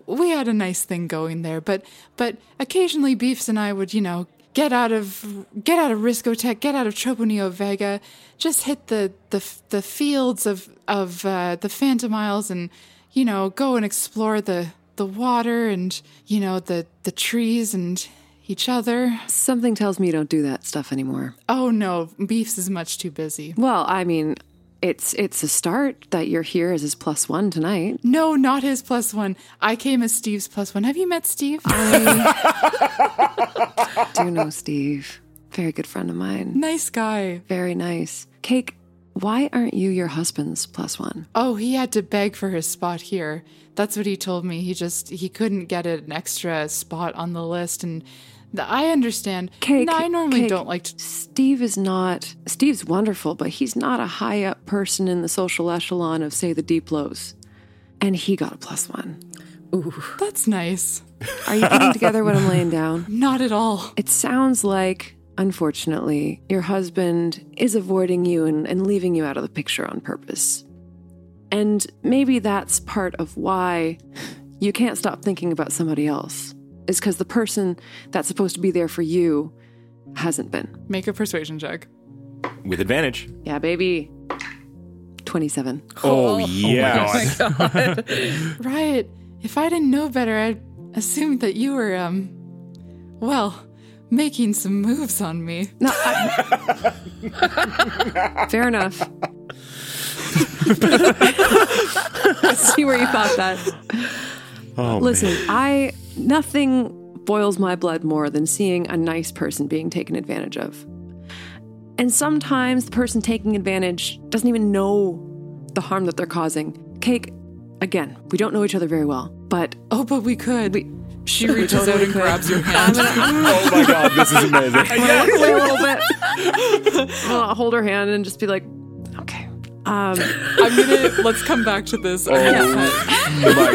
we had a nice thing going there, but but occasionally Beefs and I would, you know, get out of get out of Riscotech, get out of Troponeo Vega, just hit the the the fields of of uh, the Phantom Isles, and you know go and explore the the water and you know the the trees and each other. Something tells me you don't do that stuff anymore. Oh no, Beefs is much too busy. Well, I mean, it's it's a start that you're here as his plus one tonight. No, not his plus one. I came as Steve's plus one. Have you met Steve? I Do know Steve. Very good friend of mine. nice guy. Very nice. Cake, why aren't you your husband's plus one? Oh, he had to beg for his spot here. That's what he told me. He just he couldn't get an extra spot on the list, and I understand. Cake. No, I normally Cake, don't like to. Steve is not. Steve's wonderful, but he's not a high up person in the social echelon of, say, the deep lows. And he got a plus one. Ooh. That's nice. Are you putting together what I'm laying down? Not at all. It sounds like, unfortunately, your husband is avoiding you and, and leaving you out of the picture on purpose. And maybe that's part of why you can't stop thinking about somebody else, is because the person that's supposed to be there for you hasn't been. Make a persuasion check. With advantage. Yeah, baby. 27. Oh, yeah. Right. If I didn't know better, I'd assumed that you were um, well, making some moves on me. No, I- fair enough. I see where you thought that. Oh, Listen, I nothing boils my blood more than seeing a nice person being taken advantage of. And sometimes the person taking advantage doesn't even know the harm that they're causing. Cake, again, we don't know each other very well, but Oh, but we could. we. she reaches out and grabs your hand. oh my god, this is amazing. I'm gonna a little bit. I'll hold her hand and just be like, okay. Um, I'm gonna let's come back to this. Oh my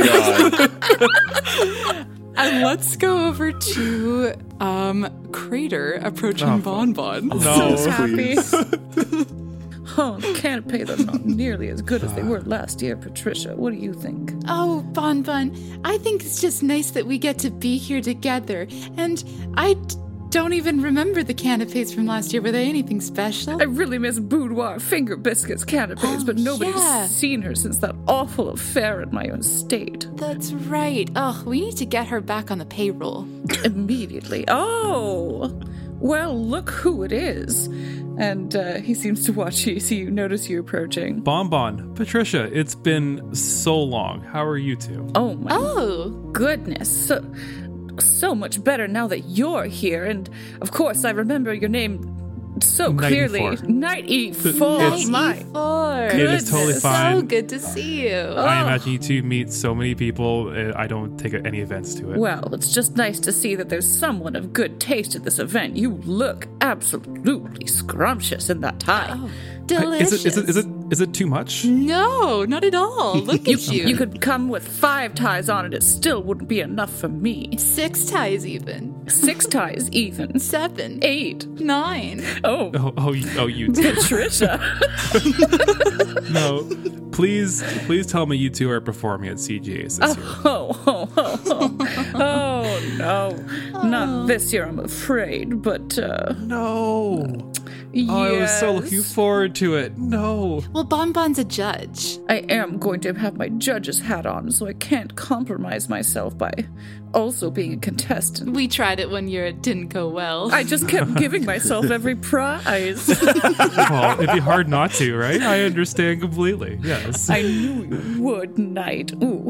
god. And let's go over to um Crater approaching Oh, Bon Bon. No, happy. please. Oh, the canopy, they're not nearly as good as they were last year, Patricia. What do you think? Oh, Bon Bon, I think it's just nice that we get to be here together. And I d- don't even remember the canapes from last year. Were they anything special? I really miss boudoir finger biscuits canapes, Oh, but nobody's yeah. seen her since that awful affair at my estate. That's right. Oh, we need to get her back on the payroll. Immediately. Oh! Well, look who it is. And uh, he seems to watch you, see you, notice you approaching. Bonbon, Patricia, it's been so long. How are you two? Oh my Oh, goodness. So, so much better now that you're here. And of course, I remember your name so Knight clearly. E4. Knight E4. It's- my. four. It is totally fine. So good to see you. I imagine you two meet so many people. uh, I don't take any offense to it. Well, it's just nice to see that there's someone of good taste at this event. You look absolutely scrumptious in that tie. Delicious. is it is it is it is it too much? No, not at all. Look You, at you. you could come with five ties on it, it still wouldn't be enough for me. Six ties even. Six ties, even. Seven. Eight. Nine. Oh, Oh, oh, you- oh, you two. Patricia. no. Please, please tell me you two are performing at CGA's this year. Oh, oh, oh, oh. oh no. Not this year, I'm afraid, but, uh, No. Yes. Oh, I was so looking forward to it. No. Well, Bon Bon's a judge. I am going to have my judge's hat on, so I can't compromise myself by also being a contestant. We tried it one year. It didn't go well. I just kept giving myself every prize. Well, it'd be hard not to, right? I understand completely. Yes. I knew you would, Knight. Ooh.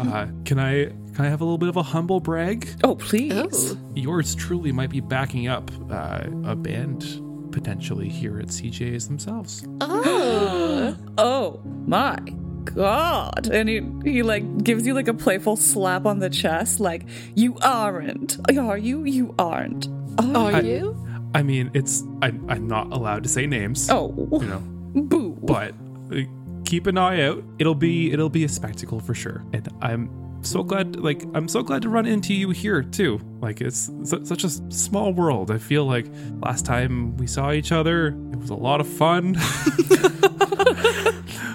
Uh, can I can I have a little bit of a humble brag? Oh, please. Oh. Yours truly might be backing up uh, a band potentially here at CJ's themselves. Oh. Oh my god. And he, he like gives you like a playful slap on the chest, like, you aren't. Are you? You aren't. Are I- you? I mean, it's I'm, I'm not allowed to say names. Oh, You know, boo. but uh, keep an eye out. It'll be it'll be a spectacle for sure. And I'm so glad like I'm so glad to run into you here too. Like it's su- such a small world. I feel like last time we saw each other, it was a lot of fun.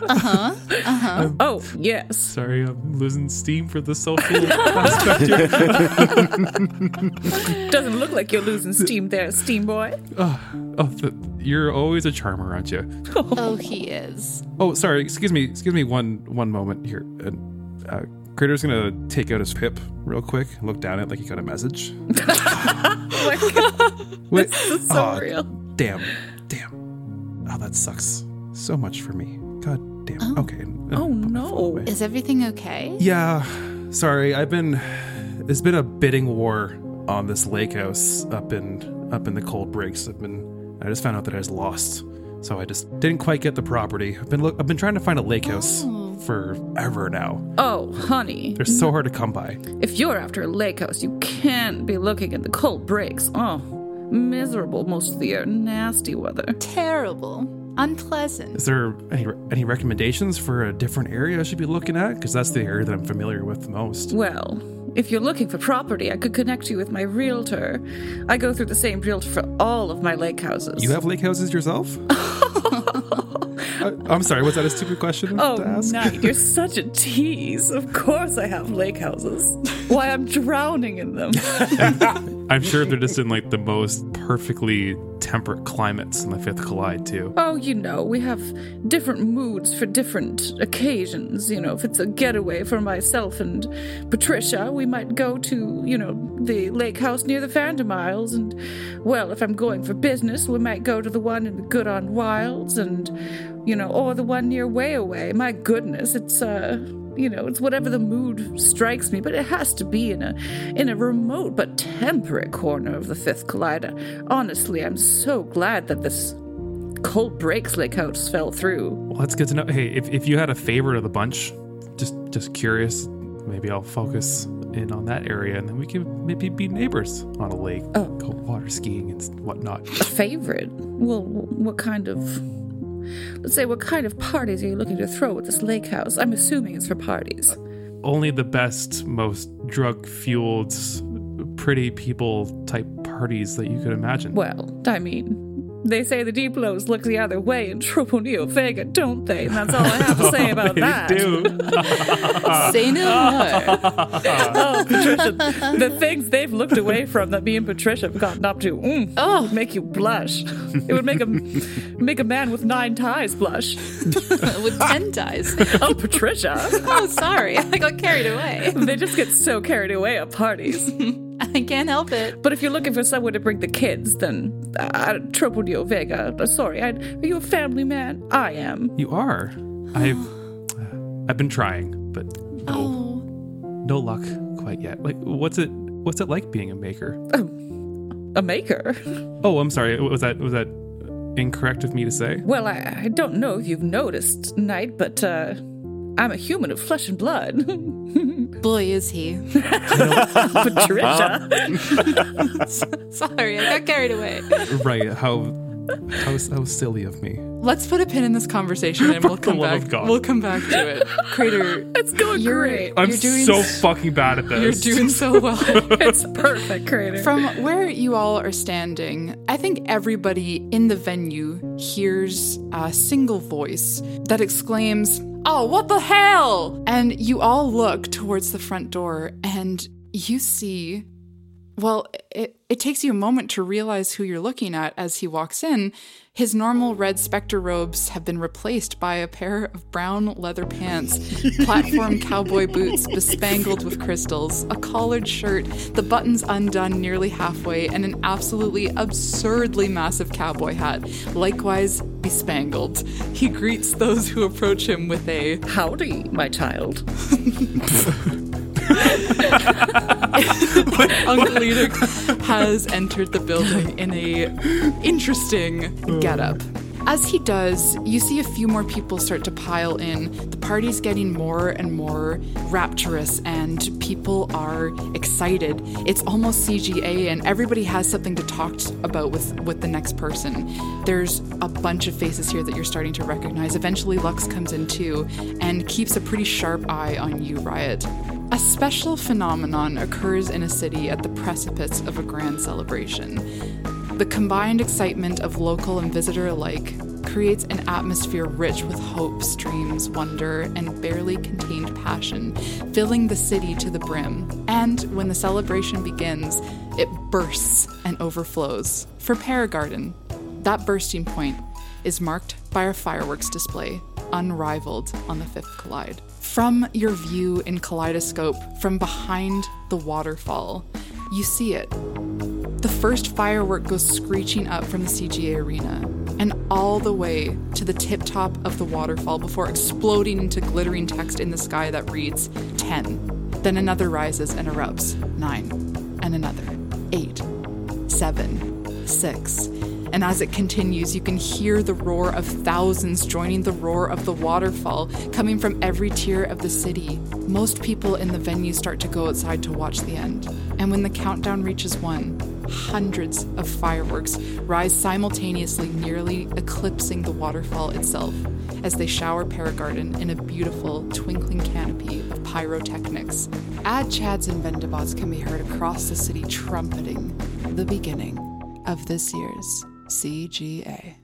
Uh-huh uh-huh I'm, oh, yes. Sorry, I'm losing steam for the social aspect here. Doesn't look like you're losing steam there, Steam Boy. Oh, th- you're always a charmer, aren't you? Oh, he is. Oh, sorry. Excuse me. Excuse me. One one moment here. And uh, Crater's gonna take out his hip real quick and look down at it like he got a message. Oh Wait. this is so Aw, real. Damn. Damn. Oh, that sucks so much for me. God damn. Oh. Okay. Oh no. Is everything okay? Yeah. Sorry. I've been. There's been a bidding war on this lake house up in up in the cold breaks. I've been. I just found out that I was lost, so I just didn't quite get the property. I've been. Look, I've been trying to find a lake house oh. forever now. Oh, honey. They're so hard to come by. If you're after a lake house, you can't be looking at the cold breaks. Oh, miserable most of the year. Nasty weather. Terrible. Unpleasant. Is there any any recommendations for a different area I should be looking at? Because that's the area that I'm familiar with the most. Well, if you're looking for property, I could connect you with my realtor. I go through the same realtor for all of my lake houses. You have lake houses yourself? I, I'm sorry. Was that a stupid question Oh, to ask? Knight, you're such a tease. Of course I have lake houses. Why, I'm drowning in them. I'm sure they're just in like the most perfectly temperate climates in the Fifth Collide too. Oh, you know, we have different moods for different occasions. You know, if it's a getaway for myself and Patricia, we might go to, you know, the lake house near the Phantom Isles. And, well, if I'm going for business, we might go to the one in the Good on Wilds and, you know, or the one near Way Away. My goodness, it's, uh, you know, it's whatever the mood strikes me, but it has to be in a in a remote but temperate corner of the Fifth Collider. Honestly, I'm so glad that this cold breaks Lake House fell through. Well, that's good to know. Hey, if, if you had a favorite of the bunch, just just curious, maybe I'll focus in on that area, and then we can maybe be neighbors on a lake, Oh. go water skiing and whatnot. A favorite? Well, what kind of. Let's say, what kind of parties are you looking to throw at this lake house? I'm assuming it's for parties. Only the best, most drug fueled, pretty people type parties that you could imagine. Well, I mean, they say the deep lows look the other way in Tropo Neo Vega, don't they? And that's all I have to say about They that. do. Say no more. oh, Patricia, the things they've looked away from that me and Patricia have gotten up to, mm, Oh. would make you blush. It would make a make a man with nine ties blush. With ten ties. Oh, Patricia, Oh, sorry. I got carried away. they just get so carried away at parties. I can't help it. But if you're looking for someone to bring the kids, then uh, Tropo Neo Vega. uh, Sorry, I, are you a family man? I am. You are. I've I've been trying, but no, Oh. no luck quite yet. Like, what's it? What's it like being a maker? A maker. Oh, I'm sorry. Was that was that incorrect of me to say? Well, I, I don't know if you've noticed, Knight, but uh, I'm a human of flesh and blood. Boy, is he. Patricia. Sorry, I got carried away. right. How how how silly of me. Let's put a pin in this conversation and we'll the come love back. of God. We'll come back to it. Crater, it's going you're, great. I'm you're doing so s- fucking bad at this. You're this. doing so well. It's perfect, Crater. From where you all are standing, I think everybody in the venue hears a single voice that exclaims, Oh, what the hell? And you all look towards the front door and you see. Well, it, it takes you a moment to realize who you're looking at as he walks in. His normal red specter robes have been replaced by a pair of brown leather pants, platform cowboy boots bespangled with crystals, a collared shirt, the buttons undone nearly halfway, and an absolutely absurdly massive cowboy hat, likewise bespangled. He greets those who approach him with a Howdy, my child. Uncle Edict has entered the building in a interesting getup. As he does, you see a few more people start to pile in. The party's getting more and more rapturous, and people are excited. It's almost CGA, and everybody has something to talk about with, with the next person. There's a bunch of faces here that you're starting to recognize. Eventually, Lux comes in too and keeps a pretty sharp eye on you, Riot. A special phenomenon occurs in a city at the precipice of a grand celebration. The combined excitement of local and visitor alike creates an atmosphere rich with hopes, dreams, wonder, and barely contained passion, filling the city to the brim. And when the celebration begins, it bursts and overflows. For Paragarden, that bursting point is marked by a fireworks display, unrivaled on the Fifth Collide. From your view in Kaleidoscope, from behind the waterfall, you see it. The first firework goes screeching up from the CGA arena and all the way to the tip top of the waterfall before exploding into glittering text in the sky that reads 10. Then another rises and erupts 9. And another 8. 7. 6. And as it continues, you can hear the roar of thousands joining the roar of the waterfall coming from every tier of the city. Most people in the venue start to go outside to watch the end. And when the countdown reaches one, hundreds of fireworks rise simultaneously, nearly eclipsing the waterfall itself as they shower Paragarden in a beautiful, twinkling canopy of pyrotechnics. Ad chads and vendabots can be heard across the city trumpeting the beginning of this year's CGA.